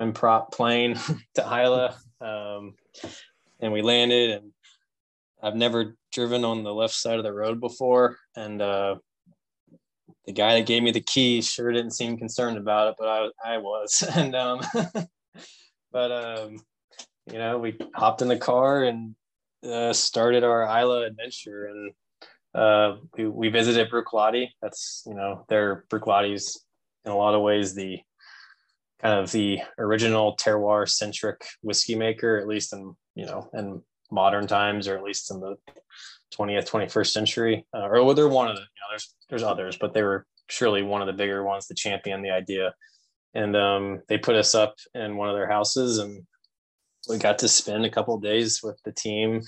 Speaker 2: twin prop plane to Islay, um, and we landed. And I've never driven on the left side of the road before, and uh, the guy that gave me the key sure didn't seem concerned about it, but I I was, and um, but um, you know, we hopped in the car and uh, started our Islay adventure, and uh, we we visited Bruichladdich. That's you know, their Bruichladdich in a lot of ways the kind of the original terroir centric whiskey maker, at least in you know in modern times, or at least in the 20th, 21st century. Uh, or they're one of the you know there's there's others, but they were surely one of the bigger ones to champion the idea. And um, they put us up in one of their houses, and we got to spend a couple days with the team.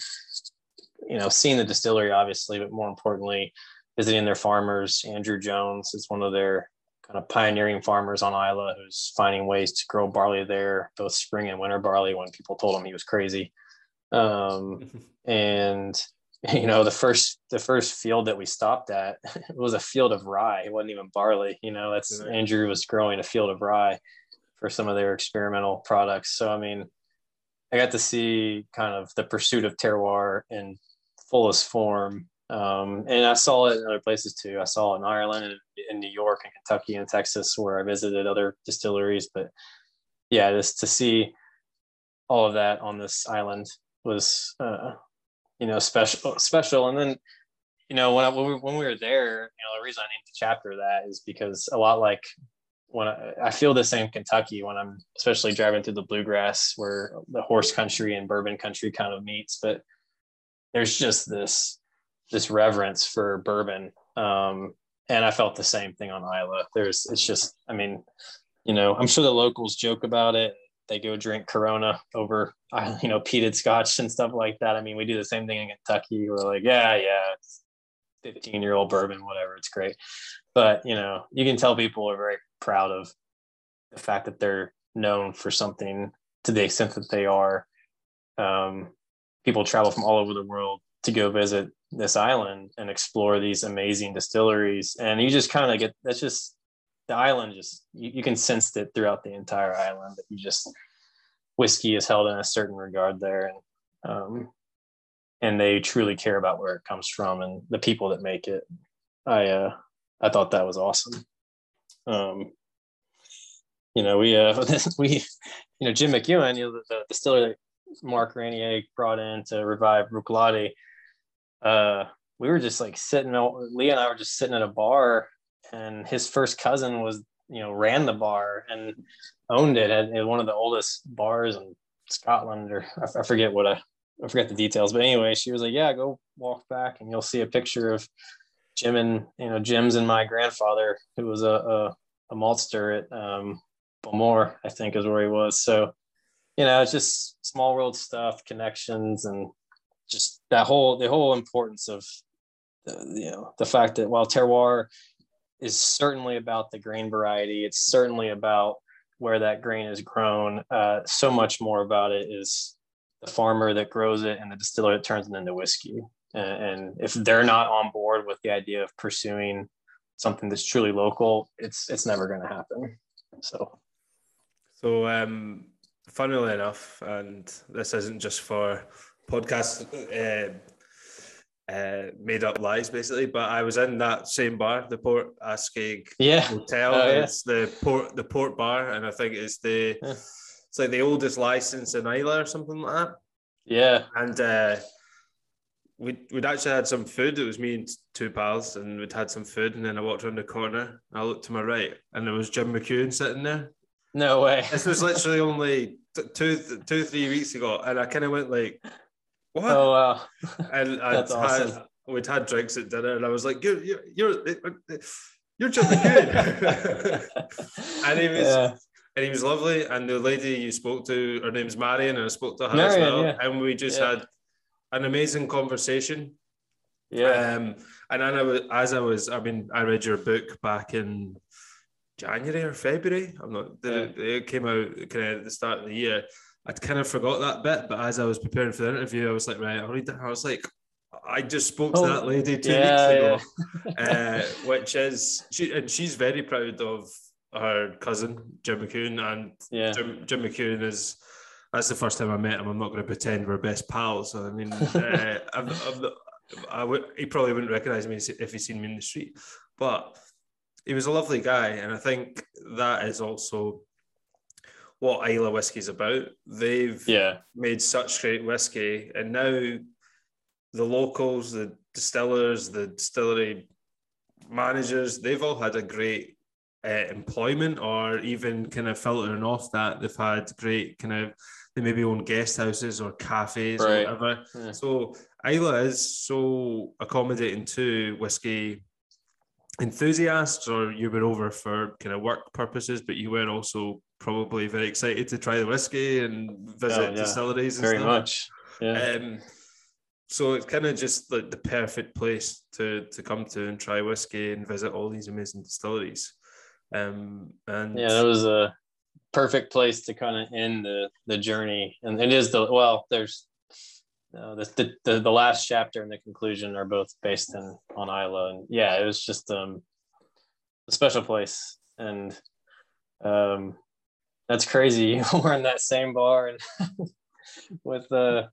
Speaker 2: You know, seeing the distillery, obviously, but more importantly, visiting their farmers. Andrew Jones is one of their kind of pioneering farmers on Islay who's finding ways to grow barley there, both spring and winter barley. When people told him he was crazy, um, and you know the first the first field that we stopped at was a field of rye it wasn't even barley you know that's right. andrew was growing a field of rye for some of their experimental products so i mean i got to see kind of the pursuit of terroir in fullest form um, and i saw it in other places too. I saw it in ireland and in new york and kentucky and texas where i visited other distilleries. But yeah just to see all of that on this island was uh, you know, special, special. And then, you know, when, I, when, we, when we were there, you know, the reason I named the chapter that is because a lot like when I, I feel the same Kentucky when I'm especially driving through the bluegrass where the horse country and bourbon country kind of meets, but there's just this, this reverence for bourbon. Um, and I felt the same thing on Islay. There's, it's just, I mean, you know, I'm sure the locals joke about it they go drink Corona over, you know, peated Scotch and stuff like that. I mean, we do the same thing in Kentucky. We're like, yeah, yeah, 15 year old bourbon, whatever, it's great. But you know, you can tell people are very proud of the fact that they're known for something to the extent that they are. Um, people travel from all over the world to go visit this island and explore these amazing distilleries, and you just kind of get that's just the island just you, you, can sense it throughout the entire island that you just whiskey is held in a certain regard there. And um, and they truly care about where it comes from and the people that make it. I uh i thought that was awesome. Um you know we uh we you know jim mcewan you know the, the distiller that mark reynier brought in to revive Bruichladdich, uh we were just like sitting lee and i were just sitting at a bar and his first cousin was you know ran the bar and owned it at, one of the oldest bars in Scotland or I, I forget what I, I forget the details but anyway she was like yeah go walk back and you'll see a picture of Jim and you know Jim's and my grandfather who was a a, a maltster at um, Bowmore I think is where he was. So you know it's just small world stuff connections and just that whole the whole importance of the, you know the fact that while terroir is certainly about the grain variety. It's certainly about where that grain is grown. Uh, so much more about it is the farmer that grows it and the distiller that turns it into whiskey. And, and if they're not on board with the idea of pursuing something that's truly local, it's it's never going to happen. So,
Speaker 1: so um, funnily enough, and this isn't just for podcast uh, uh, made up lies basically. But I was in that same bar, the Port Askaig
Speaker 2: yeah.
Speaker 1: Hotel. Oh, yeah. It's the port the port bar, and I think it's the yeah. it's like the oldest license in Islay or something like that.
Speaker 2: Yeah,
Speaker 1: and uh, we'd we'd actually had some food. It was me and two pals, and we'd had some food. And then I walked around the corner. I looked to my right, and there was Jim McEwan sitting there.
Speaker 2: No way.
Speaker 1: This was literally only two, two, three weeks ago, and I kind of went like, what?
Speaker 2: Oh wow!
Speaker 1: and That's I'd awesome. we'd had drinks at dinner, and I was like, you're you're you're, you're jumping good. and he was. Yeah. And he was lovely, and the lady you spoke to, her name's Marion, and I spoke to her Marion, as well. Yeah. And we just yeah. had an amazing conversation.
Speaker 2: Yeah.
Speaker 1: Um, and I was, as I was, I mean, I read your book back in January or February. I'm not. It, it came out kind of at the start of the year. I'd kind of forgot that bit, but as I was preparing for the interview, I was like, right, I'll read that. I was like, I just spoke
Speaker 2: Oh,
Speaker 1: to that lady two
Speaker 2: yeah,
Speaker 1: weeks ago, uh, which is she, and she's very proud of her cousin Jim McEwan, and
Speaker 2: Yeah.
Speaker 1: Jim, Jim McEwan is. That's the first time I met him. I'm not going to pretend we're best pals. I mean, uh, I'm, I'm I would, he probably wouldn't recognize me if he'd seen me in the street, but he was a lovely guy, and I think that is also what Islay whiskey's about. They've
Speaker 2: Yeah.
Speaker 1: made such great whiskey, and now the locals, the distillers, the distillery managers, they've all had a great uh, employment, or even kind of filtering off that, they've had great kind of they maybe own guest houses or cafes
Speaker 2: Right.
Speaker 1: or whatever.
Speaker 2: Yeah.
Speaker 1: So Islay is so accommodating to whiskey enthusiasts, or you were over for kind of work purposes, but you were also probably very excited to try the whiskey and visit
Speaker 2: Oh, yeah.
Speaker 1: distilleries and
Speaker 2: Very
Speaker 1: stuff.
Speaker 2: much. Yeah.
Speaker 1: Um, so it's kind of just like the perfect place to to come to and try whiskey and visit all these amazing distilleries. Um, and
Speaker 2: yeah, that was a perfect place to kind of end the the journey. And it is the well, there's uh, the, the the the last chapter and the conclusion are both based in on Islay, and yeah, it was just um a special place, and um that's crazy. We're in that same bar and with uh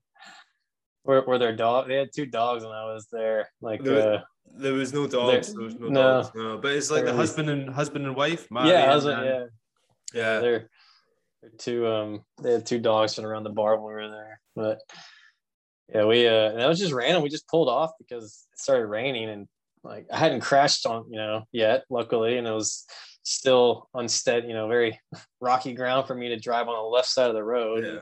Speaker 2: were, were there dog they had two dogs when I was there. Like
Speaker 1: There-
Speaker 2: uh
Speaker 1: there was no dogs. There was no,
Speaker 2: No.
Speaker 1: dogs. No, but it's like the
Speaker 2: was-
Speaker 1: husband and husband and wife. Mary
Speaker 2: yeah, I
Speaker 1: and
Speaker 2: was, yeah,
Speaker 1: yeah.
Speaker 2: they're, they're two um they had two dogs sitting around the bar when we were there but yeah we uh and that was just random we just pulled off because it started raining and like i hadn't crashed on you know yet luckily and it was still unsteady you know very rocky ground for me to drive on the left side of the road
Speaker 1: Yeah.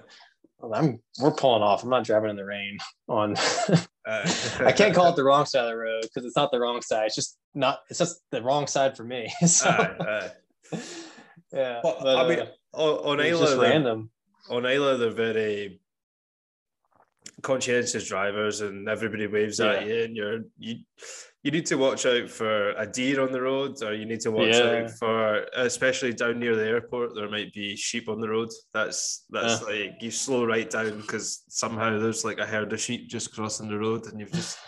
Speaker 2: I'm we're pulling off i'm not driving in the rain on
Speaker 1: Uh,
Speaker 2: i can't call it the wrong side of the road because it's not the wrong side it's just not it's just the wrong side for me so
Speaker 1: Aye, aye.
Speaker 2: yeah
Speaker 1: But,
Speaker 2: but,
Speaker 1: I mean,
Speaker 2: uh,
Speaker 1: on,
Speaker 2: it just
Speaker 1: they're-
Speaker 2: random
Speaker 1: on Islay, they're very conscientious drivers, and everybody waves at you, and you're you. You need to watch out for a deer on the road, or you need to watch
Speaker 2: Yeah.
Speaker 1: out for, especially down near the airport, there might be sheep on the road. That's that's like you slow right down because somehow there's like a herd of sheep just crossing the road, and you've just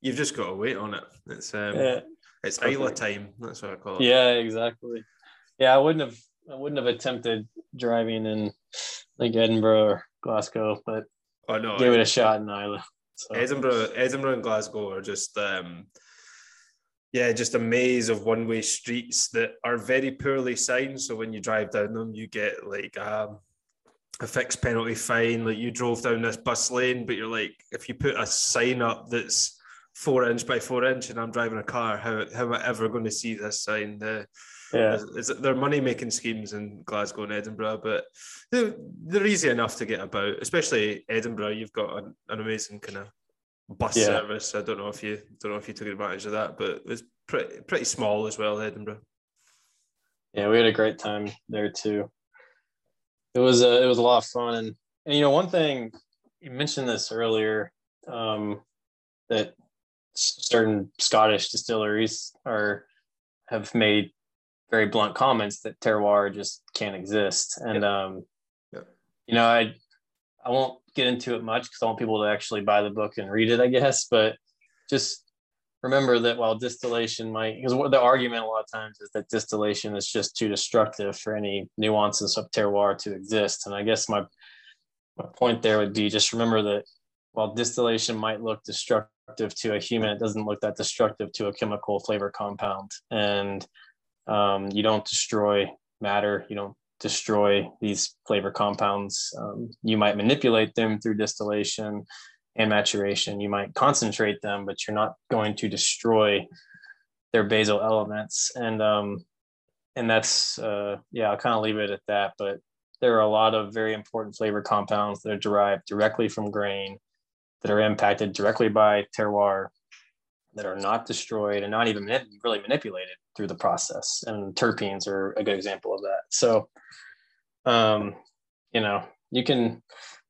Speaker 1: you've just got to wait on it. It's um,
Speaker 2: yeah
Speaker 1: it's
Speaker 2: Islay
Speaker 1: time. That's what I call it.
Speaker 2: Yeah, exactly. Yeah, I wouldn't have I wouldn't have attempted driving in like Edinburgh or Glasgow, but
Speaker 1: Oh no,
Speaker 2: gave it a shot in Islay. So
Speaker 1: Edinburgh, Edinburgh and Glasgow are just um yeah, just a maze of one-way streets that are very poorly signed. So when you drive down them, you get like um, a fixed penalty fine. Like you drove down this bus lane, but you're like, if you put a sign up that's four inch by four inch, and I'm driving a car, how how am I ever going to see this sign? The,
Speaker 2: yeah.
Speaker 1: is, they're money making schemes in Glasgow and Edinburgh, but they're, they're easy enough to get about, especially Edinburgh. You've got an, an amazing kind of bus
Speaker 2: Yeah.
Speaker 1: service. I don't know if you don't know if you took advantage of that, but it's pretty pretty small as well, Edinburgh.
Speaker 2: Yeah, we had a great time there too. It was a it was a lot of fun and, and you know one thing you mentioned this earlier um, that certain Scottish distilleries are have made very blunt comments that terroir just can't exist and um,
Speaker 1: Yep.
Speaker 2: you know I I won't get into it much because I want people to actually buy the book and read it I guess but just remember that while distillation might because the argument a lot of times is that distillation is just too destructive for any nuances of terroir to exist. And i guess my my point there would be just remember that while distillation might look destructive to a human it doesn't look that destructive to a chemical flavor compound. And um, you don't destroy matter you don't destroy these flavor compounds um, you might manipulate them through distillation and maturation. You might concentrate them, but you're not going to destroy their basal elements. And um, and that's uh, yeah, I'll kind of leave it at that. But there are a lot of very important flavor compounds that are derived directly from grain, that are impacted directly by terroir, that are not destroyed and not even really manipulated through the process. And terpenes are a good example of that. So, um, you know, you can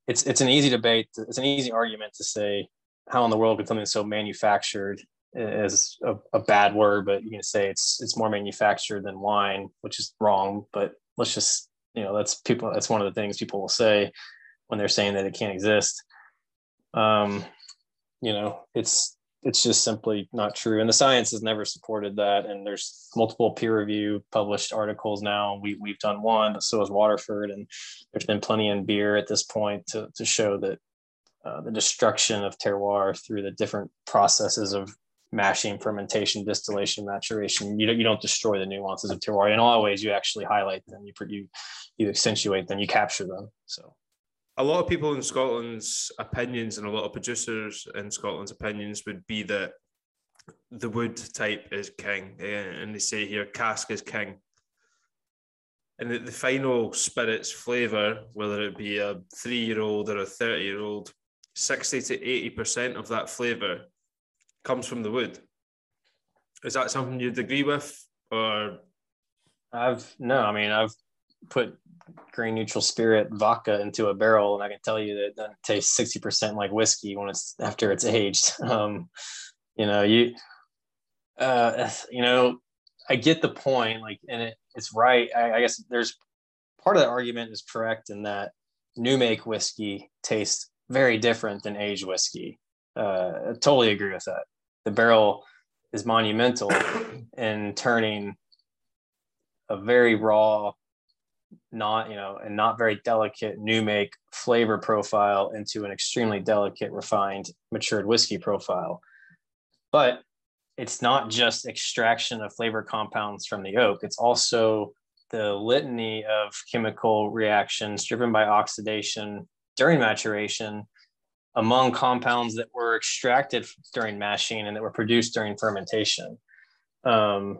Speaker 2: it's it's an easy debate. It's an easy argument to say how in the world could something so manufactured is a, a, bad word, but you can say it's it's more manufactured than wine, which is wrong. But let's just you know that's people that's one of the things people will say when they're saying that it can't exist. Um, you know, it's it's just simply not true, and the science has never supported that. And there's multiple peer review published articles now. We we've done one, so has Waterford, and there's been plenty in beer at this point to to show that uh, the destruction of terroir through the different processes of mashing, fermentation, distillation, maturation. You don't, you don't destroy the nuances of terroir. In all ways, you actually highlight them. You you you accentuate them. You capture them. So.
Speaker 1: A lot of people in Scotland's opinions and a lot of producers in Scotland's opinions would be that the wood type is king, eh, and they say here cask is king. And the, the final spirit's flavour, whether it be a three-year-old or a thirty-year-old, sixty to eighty percent of that flavour comes from the wood. Is that something you'd agree with, or?
Speaker 2: I've no. I mean, I've put grain neutral spirit vodka into a barrel, and I can tell you that it doesn't taste sixty percent like whiskey when it's after it's aged. Um, you know, you, uh, you know, I get the point. Like, and it, it's right. I, I guess there's part of the argument is correct in that new make whiskey tastes very different than aged whiskey. Uh, I totally agree with that the barrel is monumental in turning a very raw not you know and not very delicate new make flavor profile into an extremely delicate refined matured whiskey profile but it's not just extraction of flavor compounds from the oak it's also the litany of chemical reactions driven by oxidation during maturation among compounds that were extracted during mashing and that were produced during fermentation. Um,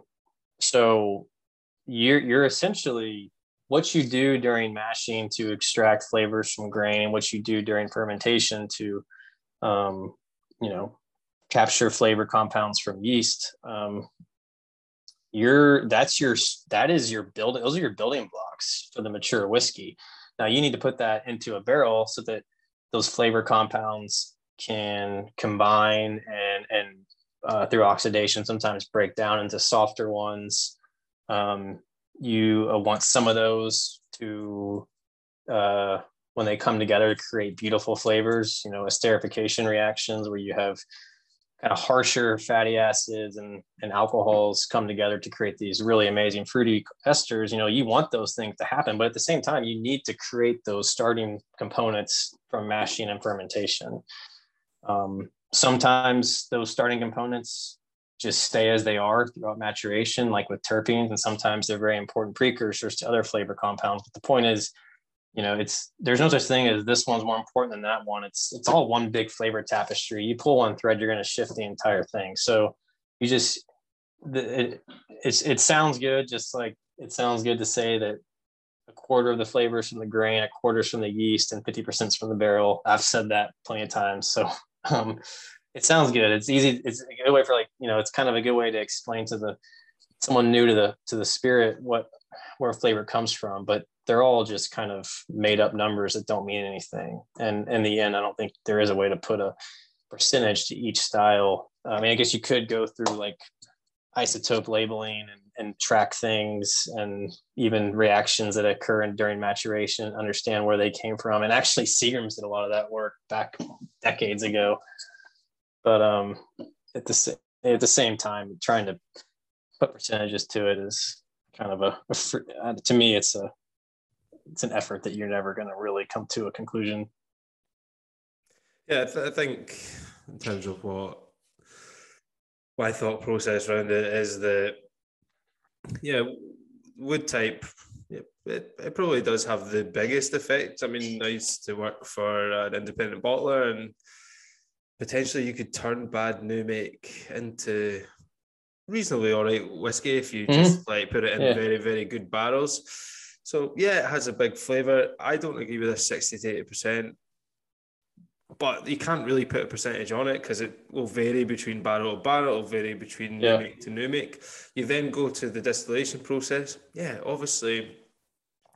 Speaker 2: so you're, you're essentially what you do during mashing to extract flavors from grain and what you do during fermentation to, um, you know, capture flavor compounds from yeast. Um, you're that's your that is your building those are your building blocks for the mature whiskey now you need to put that into a barrel so that those flavor compounds can combine and and uh, through oxidation sometimes break down into softer ones. Um, you uh, want some of those to uh, when they come together to create beautiful flavors. You know, esterification reactions where you have kind of harsher fatty acids and, and alcohols come together to create these really amazing fruity esters you know you want those things to happen but at the same time you need to create those starting components from mashing and fermentation um, sometimes those starting components just stay as they are throughout maturation like with terpenes and sometimes they're very important precursors to other flavor compounds. But the point is you know it's there's no such thing as this one's more important than that one. It's it's all one big flavor tapestry. You pull one thread you're going to shift the entire thing. So you just it it's it sounds good just like it sounds good to say that a quarter of the flavors from the grain a quarter from the yeast and 50% from the barrel. I've said that plenty of times. So um it sounds good it's easy it's a good way for like you know it's kind of a good way to explain to the someone new to the to the spirit what where flavor comes from but they're all just kind of made up numbers that don't mean anything. And in the end, I don't think there is a way to put a percentage to each style. I mean, I guess you could go through like isotope labeling and, and track things and even reactions that occur in, during maturation, understand where they came from. And actually, Seagram's did a lot of that work back decades ago. But um, at the at the same time, trying to put percentages to it is kind of a, a to me, it's a it's an effort that you're never going to really come to a conclusion.
Speaker 1: Yeah, I think in terms of what my thought process around it is that yeah, wood type. It, it probably does have the biggest effect. I mean, nice to work for an independent bottler, and potentially you could turn bad new make into reasonably all right whiskey if you mm-hmm. just like put it in yeah. very very good barrels. So yeah, it has a big flavour. I don't agree with this 60 to 80%, but you can't really put a percentage on it because it will vary between barrel to barrel, it'll vary between yeah. new make to new make. You then go to the distillation process. Yeah, obviously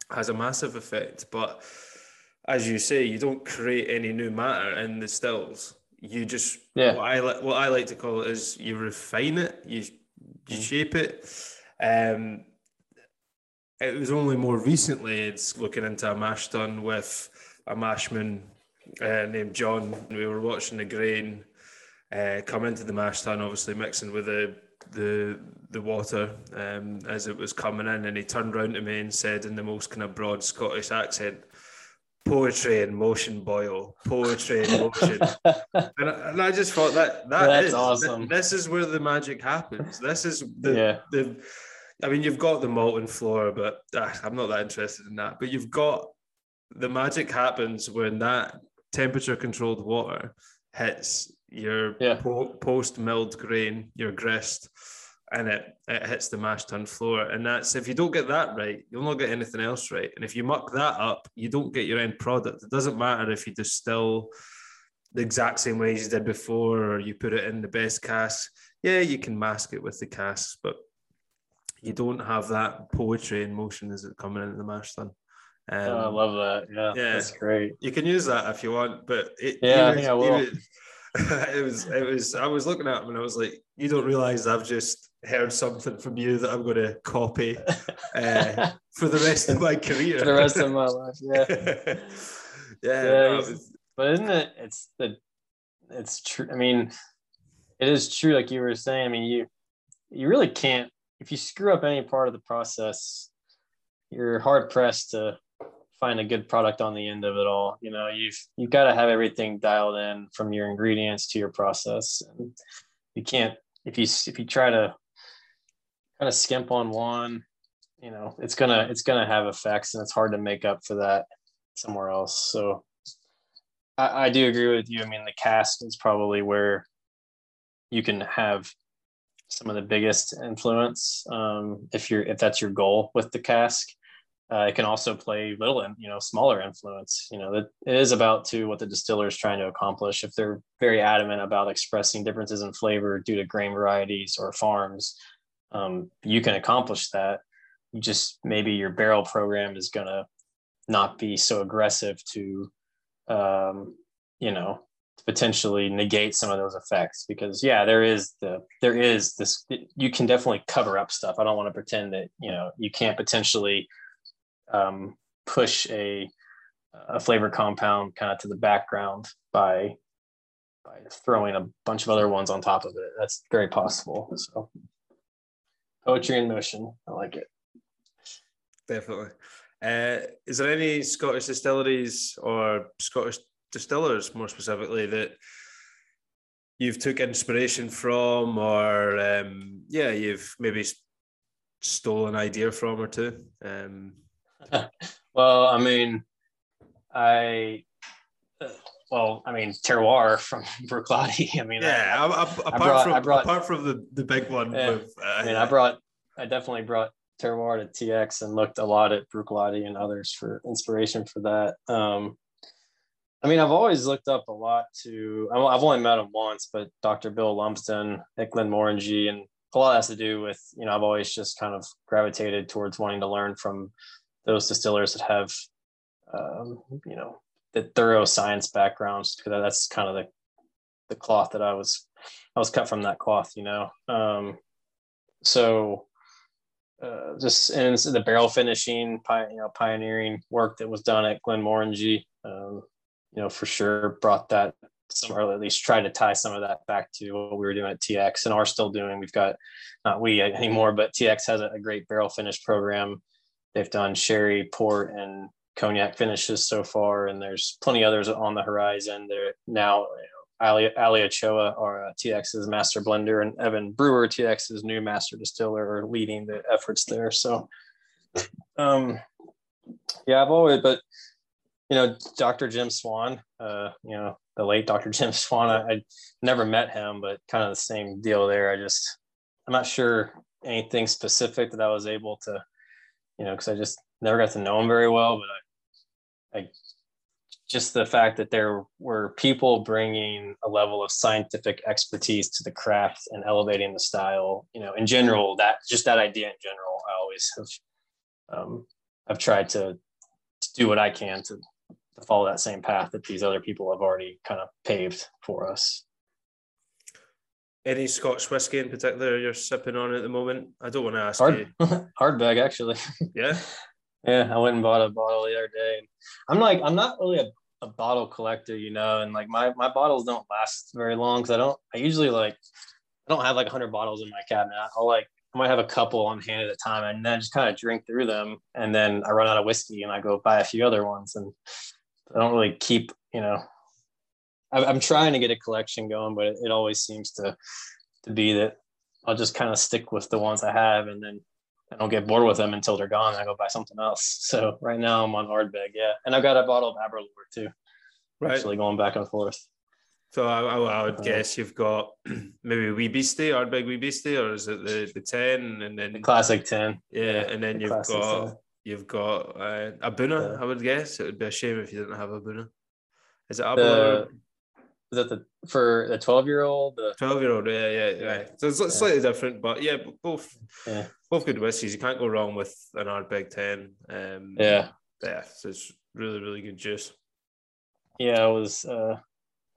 Speaker 1: has a massive effect, but as you say, you don't create any new matter in the stills. You just
Speaker 2: Yeah.
Speaker 1: what I what I like to call it is you refine it, you you
Speaker 2: Mm.
Speaker 1: shape it. Um, it was only more recently it's looking into a mash tun with a mashman uh, named John. We were watching the grain uh, come into the mash tun, obviously mixing with the the the water um, as it was coming in, and he turned round to me and said in the most kind of broad Scottish accent, "Poetry in motion, Boyle. Poetry in motion." and, I, and I just thought that that
Speaker 2: That's
Speaker 1: is-
Speaker 2: awesome.
Speaker 1: This is where the magic happens. This is the
Speaker 2: yeah.
Speaker 1: the. I mean, you've got the malting floor, but ah, I'm not that interested in that. But you've got the magic happens when that temperature controlled water hits your
Speaker 2: Yeah.
Speaker 1: po- post milled grain, your grist, and it, it hits the mash tun floor. And that's if you don't get that right, you'll not get anything else right. And if you muck that up, you don't get your end product. It doesn't matter if you distill the exact same way as you did before, or you put it in the best cask. Yeah, you can mask it with the casks, but you don't have that poetry in motion as it coming into the mash tun. Um,
Speaker 2: Oh, I love that. Yeah,
Speaker 1: yeah.
Speaker 2: that's great.
Speaker 1: you can use that if you want, but it,
Speaker 2: Yeah, I think I
Speaker 1: was-
Speaker 2: will.
Speaker 1: was- it was, it was. I was looking at him and I was like, "You don't realize I've just heard something from you that I'm going to copy uh, for the rest of my career."
Speaker 2: For the rest of my life. Yeah.
Speaker 1: yeah,
Speaker 2: Yeah,
Speaker 1: no, was-
Speaker 2: But isn't it? It's the, it's true. I mean, it is true. Like you were saying. I mean, you, you really can't. If you screw up any part of the process, you're hard pressed to find a good product on the end of it all. You know, you've you've got to have everything dialed in from your ingredients to your process. And you can't if you if you try to kind of skimp on one, you know, it's gonna it's gonna have effects, and it's hard to make up for that somewhere else. So I, I do agree with you. I mean, the cask is probably where you can have some of the biggest influence um, if you're if that's your goal with the cask. Uh, it can also play little, and you know, smaller influence. You know, that it is about to what the distiller is trying to accomplish. If they're very adamant about expressing differences in flavor due to grain varieties or farms, um, you can accomplish that. You just maybe your barrel program is gonna not be so aggressive to, um, you know, to potentially negate some of those effects because yeah, there is the there is this. You can definitely cover up stuff. I don't want to pretend that you know you can't potentially um, push a a flavor compound kind of to the background by by throwing a bunch of other ones on top of it. That's very possible. So poetry in motion. I like it.
Speaker 1: definitely. Uh, is there any Scottish distilleries or Scottish distillers, more specifically, that you've took inspiration from, or um, yeah, you've maybe stolen an idea from or two? Um,
Speaker 2: Well, I mean, I uh, well, I mean, terroir from Bruichladdich. I mean,
Speaker 1: yeah, I, I, apart
Speaker 2: brought-
Speaker 1: from
Speaker 2: I brought-
Speaker 1: apart from the, the big one,
Speaker 2: Yeah.
Speaker 1: with, uh,
Speaker 2: I mean, I brought, I definitely brought Terroir to TX and looked a lot at Bruichladdich and others for inspiration for that. Um, I mean, I've always looked up a lot to, I- I've only met him once, but Dr. Bill Lumsden at Glenmorangie, and a lot has to do with, you know, I've always just kind of gravitated towards wanting to learn from those distillers that have, um, you know, the thorough science backgrounds, because that's kind of the, the cloth that I was, I was cut from that cloth, you know. Um, so uh, just and the barrel finishing, you know, pioneering work that was done at Glenmorangie, um, you know, for sure brought that some, or at least tried to tie some of that back to what we were doing at TX and are still doing. We've got not we anymore, but TX has a, a great barrel finish program. They've done sherry, port, and cognac finishes so far, and there's plenty others on the horizon. They're now Ali, Ali Ochoa, or uh, TX's master blender, and Evan Brewer, TX's new master distiller, are leading the efforts there. So, um, yeah, I've always, but you know, Dr. Jim Swan, uh, you know, the late Dr. Jim Swan, I, I never met him, but kind of the same deal there. I just, I'm not sure anything specific that I was able to, you know, because I just never got to know him very well, but I, I just the fact that there were people bringing a level of scientific expertise to the craft and elevating the style you know in general that just that idea in general i always have um, i've tried to, to do what i can to to follow that same path that these other people have already kind of paved for us.
Speaker 1: Any Scotch whiskey in particular you're sipping on at the moment? I don't want to ask
Speaker 2: hard,
Speaker 1: you.
Speaker 2: hard bag, actually.
Speaker 1: Yeah.
Speaker 2: yeah, I went and bought a bottle the other day. I'm like, I'm not really a, a bottle collector, you know, and like my my bottles don't last very long because I don't. I usually like, I don't have like 100 bottles in my cabinet. I'll like, I might have a couple on hand at a time, and then I just kind of drink through them, and then I run out of whiskey, and I go buy a few other ones, and I don't really keep, you know, I'm trying to get a collection going, but it, always seems to to be that I'll just kind of stick with the ones I have, and then I don't get bored with them until they're gone. I go buy something else. So right now I'm on Ardbeg, yeah, and I've got a bottle of Aberlour too. Right. Actually going back and forth.
Speaker 1: So I, I, I would uh, guess you've got maybe Wee Beastie, Ardbeg Wee Beastie, or is it the, the ten and then
Speaker 2: the classic ten?
Speaker 1: Yeah, yeah and then the you've got 10. you've got uh, A'bunadh. Yeah. I would guess it would be a shame if you didn't have A'bunadh. Is it Aberlour?
Speaker 2: Is that the for the 12 year old the
Speaker 1: 12 year old yeah yeah. Yeah. So it's yeah. slightly different but yeah both yeah. both good whiskies. You can't go wrong with an Ardbeg 10 um
Speaker 2: yeah.
Speaker 1: yeah so it's really really good juice.
Speaker 2: Yeah it was uh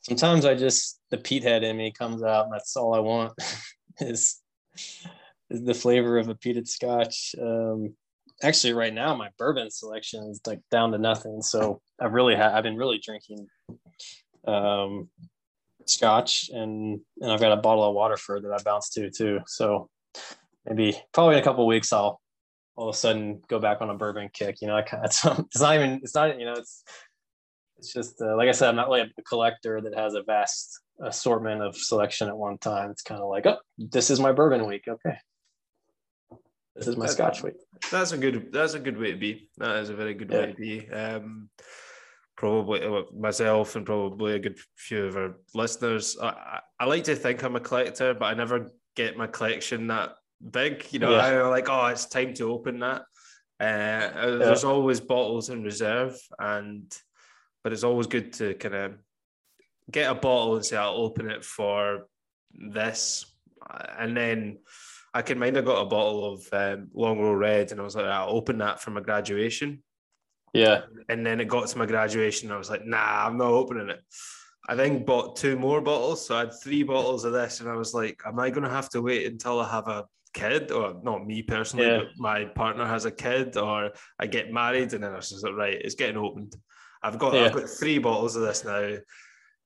Speaker 2: sometimes i just the peat head in me comes out and that's all i want is is the flavor of a peated scotch. Um actually right now my bourbon selection is like down to nothing. So i've really had i've been really drinking um, scotch, and and I've got a bottle of Waterford that I bounce to too. So maybe probably in a couple weeks I'll all of a sudden go back on a bourbon kick. You know, I kind of, it's not even it's not you know it's it's just uh, like I said, I'm not really a collector that has a vast assortment of selection at one time. It's kind of like, oh, this is my bourbon week. Okay, this is my Scotch week.
Speaker 1: That's a good. That's a good way to be. That is a very good yeah. way to be. Um, probably uh, myself and probably a good few of our listeners. I, I like to think I'm a collector, but I never get my collection that big. You know, yeah. I'm like, oh, it's time to open that. Uh, uh, yeah. There's always bottles in reserve, and but it's always good to kind of get a bottle and say I'll open it for this, and then I can mind I got a bottle of um, Longrow Red, and I was like, I'll open that for my graduation.
Speaker 2: Yeah.
Speaker 1: And then it got to my graduation. I was like, nah, I'm not opening it. I then bought two more bottles. So I had three bottles of this. And I was like, am I going to have to wait until I have a kid? Or not me personally, yeah. but my partner has a kid or I get married. And then I was just like, right, it's getting opened. I've got, yeah. I've got three bottles of this now.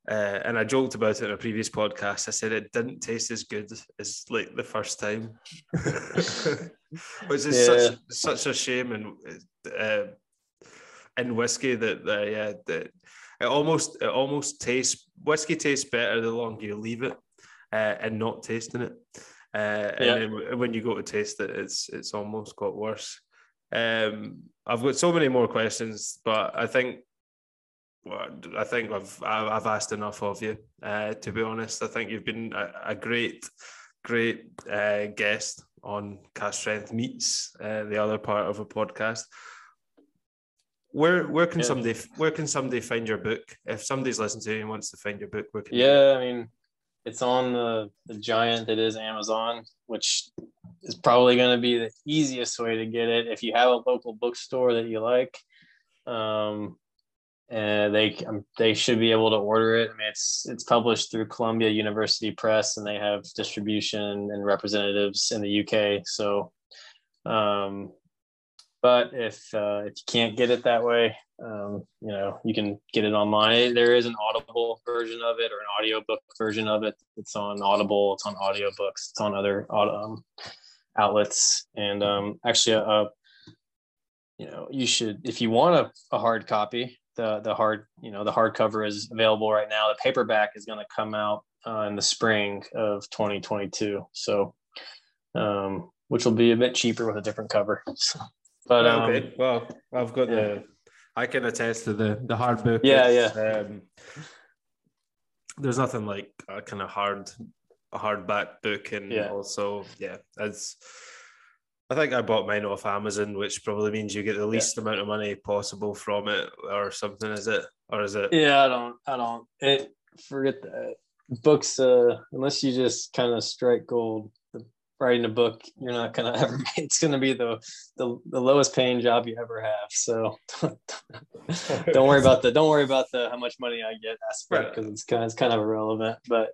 Speaker 1: Uh, and I joked about it in a previous podcast. I said it didn't taste as good as like the first time, which is yeah. such such a shame. And uh, in whiskey that uh, yeah that it almost it almost tastes whiskey tastes better the longer you leave it uh, and not tasting it. Uh, yeah. And then when you go to taste it, it's it's almost got worse. Um, I've got so many more questions, but I think well, I think I've I've asked enough of you. Uh, to be honest, I think you've been a, a great great uh, guest on Cask Strength Meets, uh, the other part of a podcast where where can yeah. somebody where can somebody find your book? If somebody's listening to you and wants to find your book where can
Speaker 2: yeah i mean it's on the, the giant that is amazon which is probably going to be the easiest way to get it. If you have a local bookstore that you like um and they um, they should be able to order it. I mean it's it's published through columbia university press and they have distribution and representatives in the uk so um but if uh, if you can't get it that way, um, you know you can get it online. There is an Audible version of it or an audiobook version of it. It's on Audible. It's on audiobooks. It's on other um, outlets. And um, actually, uh, you know, you should if you want a, a hard copy. The the hard you know the hardcover is available right now. The paperback is going to come out uh, in the spring of 2022. So, um, which will be a bit cheaper with a different cover. So. But
Speaker 1: um, okay, well, I've got yeah. the. I can attest to the the hard book.
Speaker 2: Yeah, it's, yeah. Um,
Speaker 1: there's nothing like a kind of hard, a hardback book, and yeah. also yeah, as I think I bought mine off Amazon, which probably means you get the least yeah. amount of money possible from it, or something. Is it, or is it?
Speaker 2: Yeah, I don't, I don't. It forget that books. Uh, unless you just kind of strike gold, writing a book, you're not gonna ever. It's gonna be the the, the lowest paying job you ever have. So don't worry about the don't worry about the how much money I get aspect because it's kind of, it's kind of irrelevant. But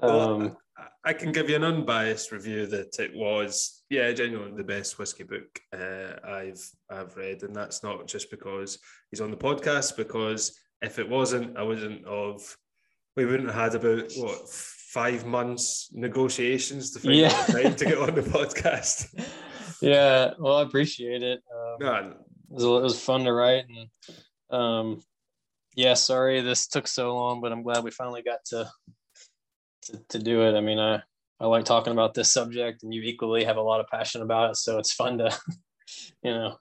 Speaker 2: um,
Speaker 1: well, I can give you an unbiased review that it was, yeah, genuinely the best whiskey book uh, I've I've read, and that's not just because he's on the podcast. Because if it wasn't, I wouldn't have. We wouldn't have had about what five months negotiations to find yeah. time to get on the podcast.
Speaker 2: Yeah, well, I appreciate it. Um, no, it, was, it was fun to write, and um, yeah, sorry this took so long, but I'm glad we finally got to to, to do it. I mean, I I like talking about this subject, and you equally have a lot of passion about it, so it's fun to, you know,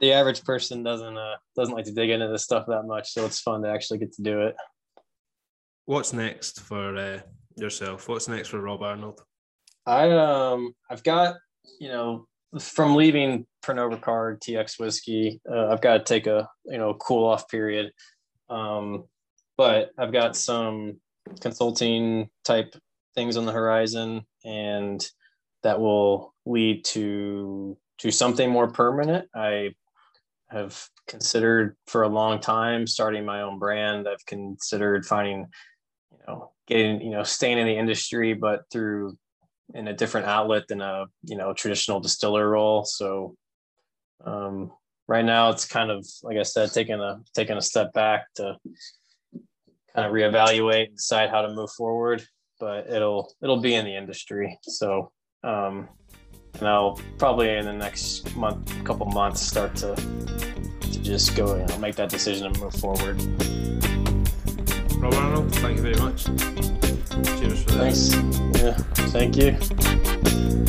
Speaker 2: the average person doesn't uh doesn't like to dig into this stuff that much, so it's fun to actually get to do it.
Speaker 1: What's next for uh, yourself? What's next for Rob Arnold?
Speaker 2: I um I've got you know from leaving Pernod Ricard TX whiskey, uh, I've got to take a you know cool off period. Um, but I've got some consulting type things on the horizon, and that will lead to to something more permanent. I have considered for a long time starting my own brand. I've considered finding, you know, getting you know staying in the industry, but through in a different outlet than a you know traditional distiller role. So um, right now it's kind of like I said, taking a taking a step back to kind of reevaluate and decide how to move forward. But it'll it'll be in the industry. So um, and I'll probably in the next month, couple months, start to to just go you know, make that decision and move forward.
Speaker 1: Rob Arnold, thank you very much. Cheers for that.
Speaker 2: Thanks. Yeah, thank you.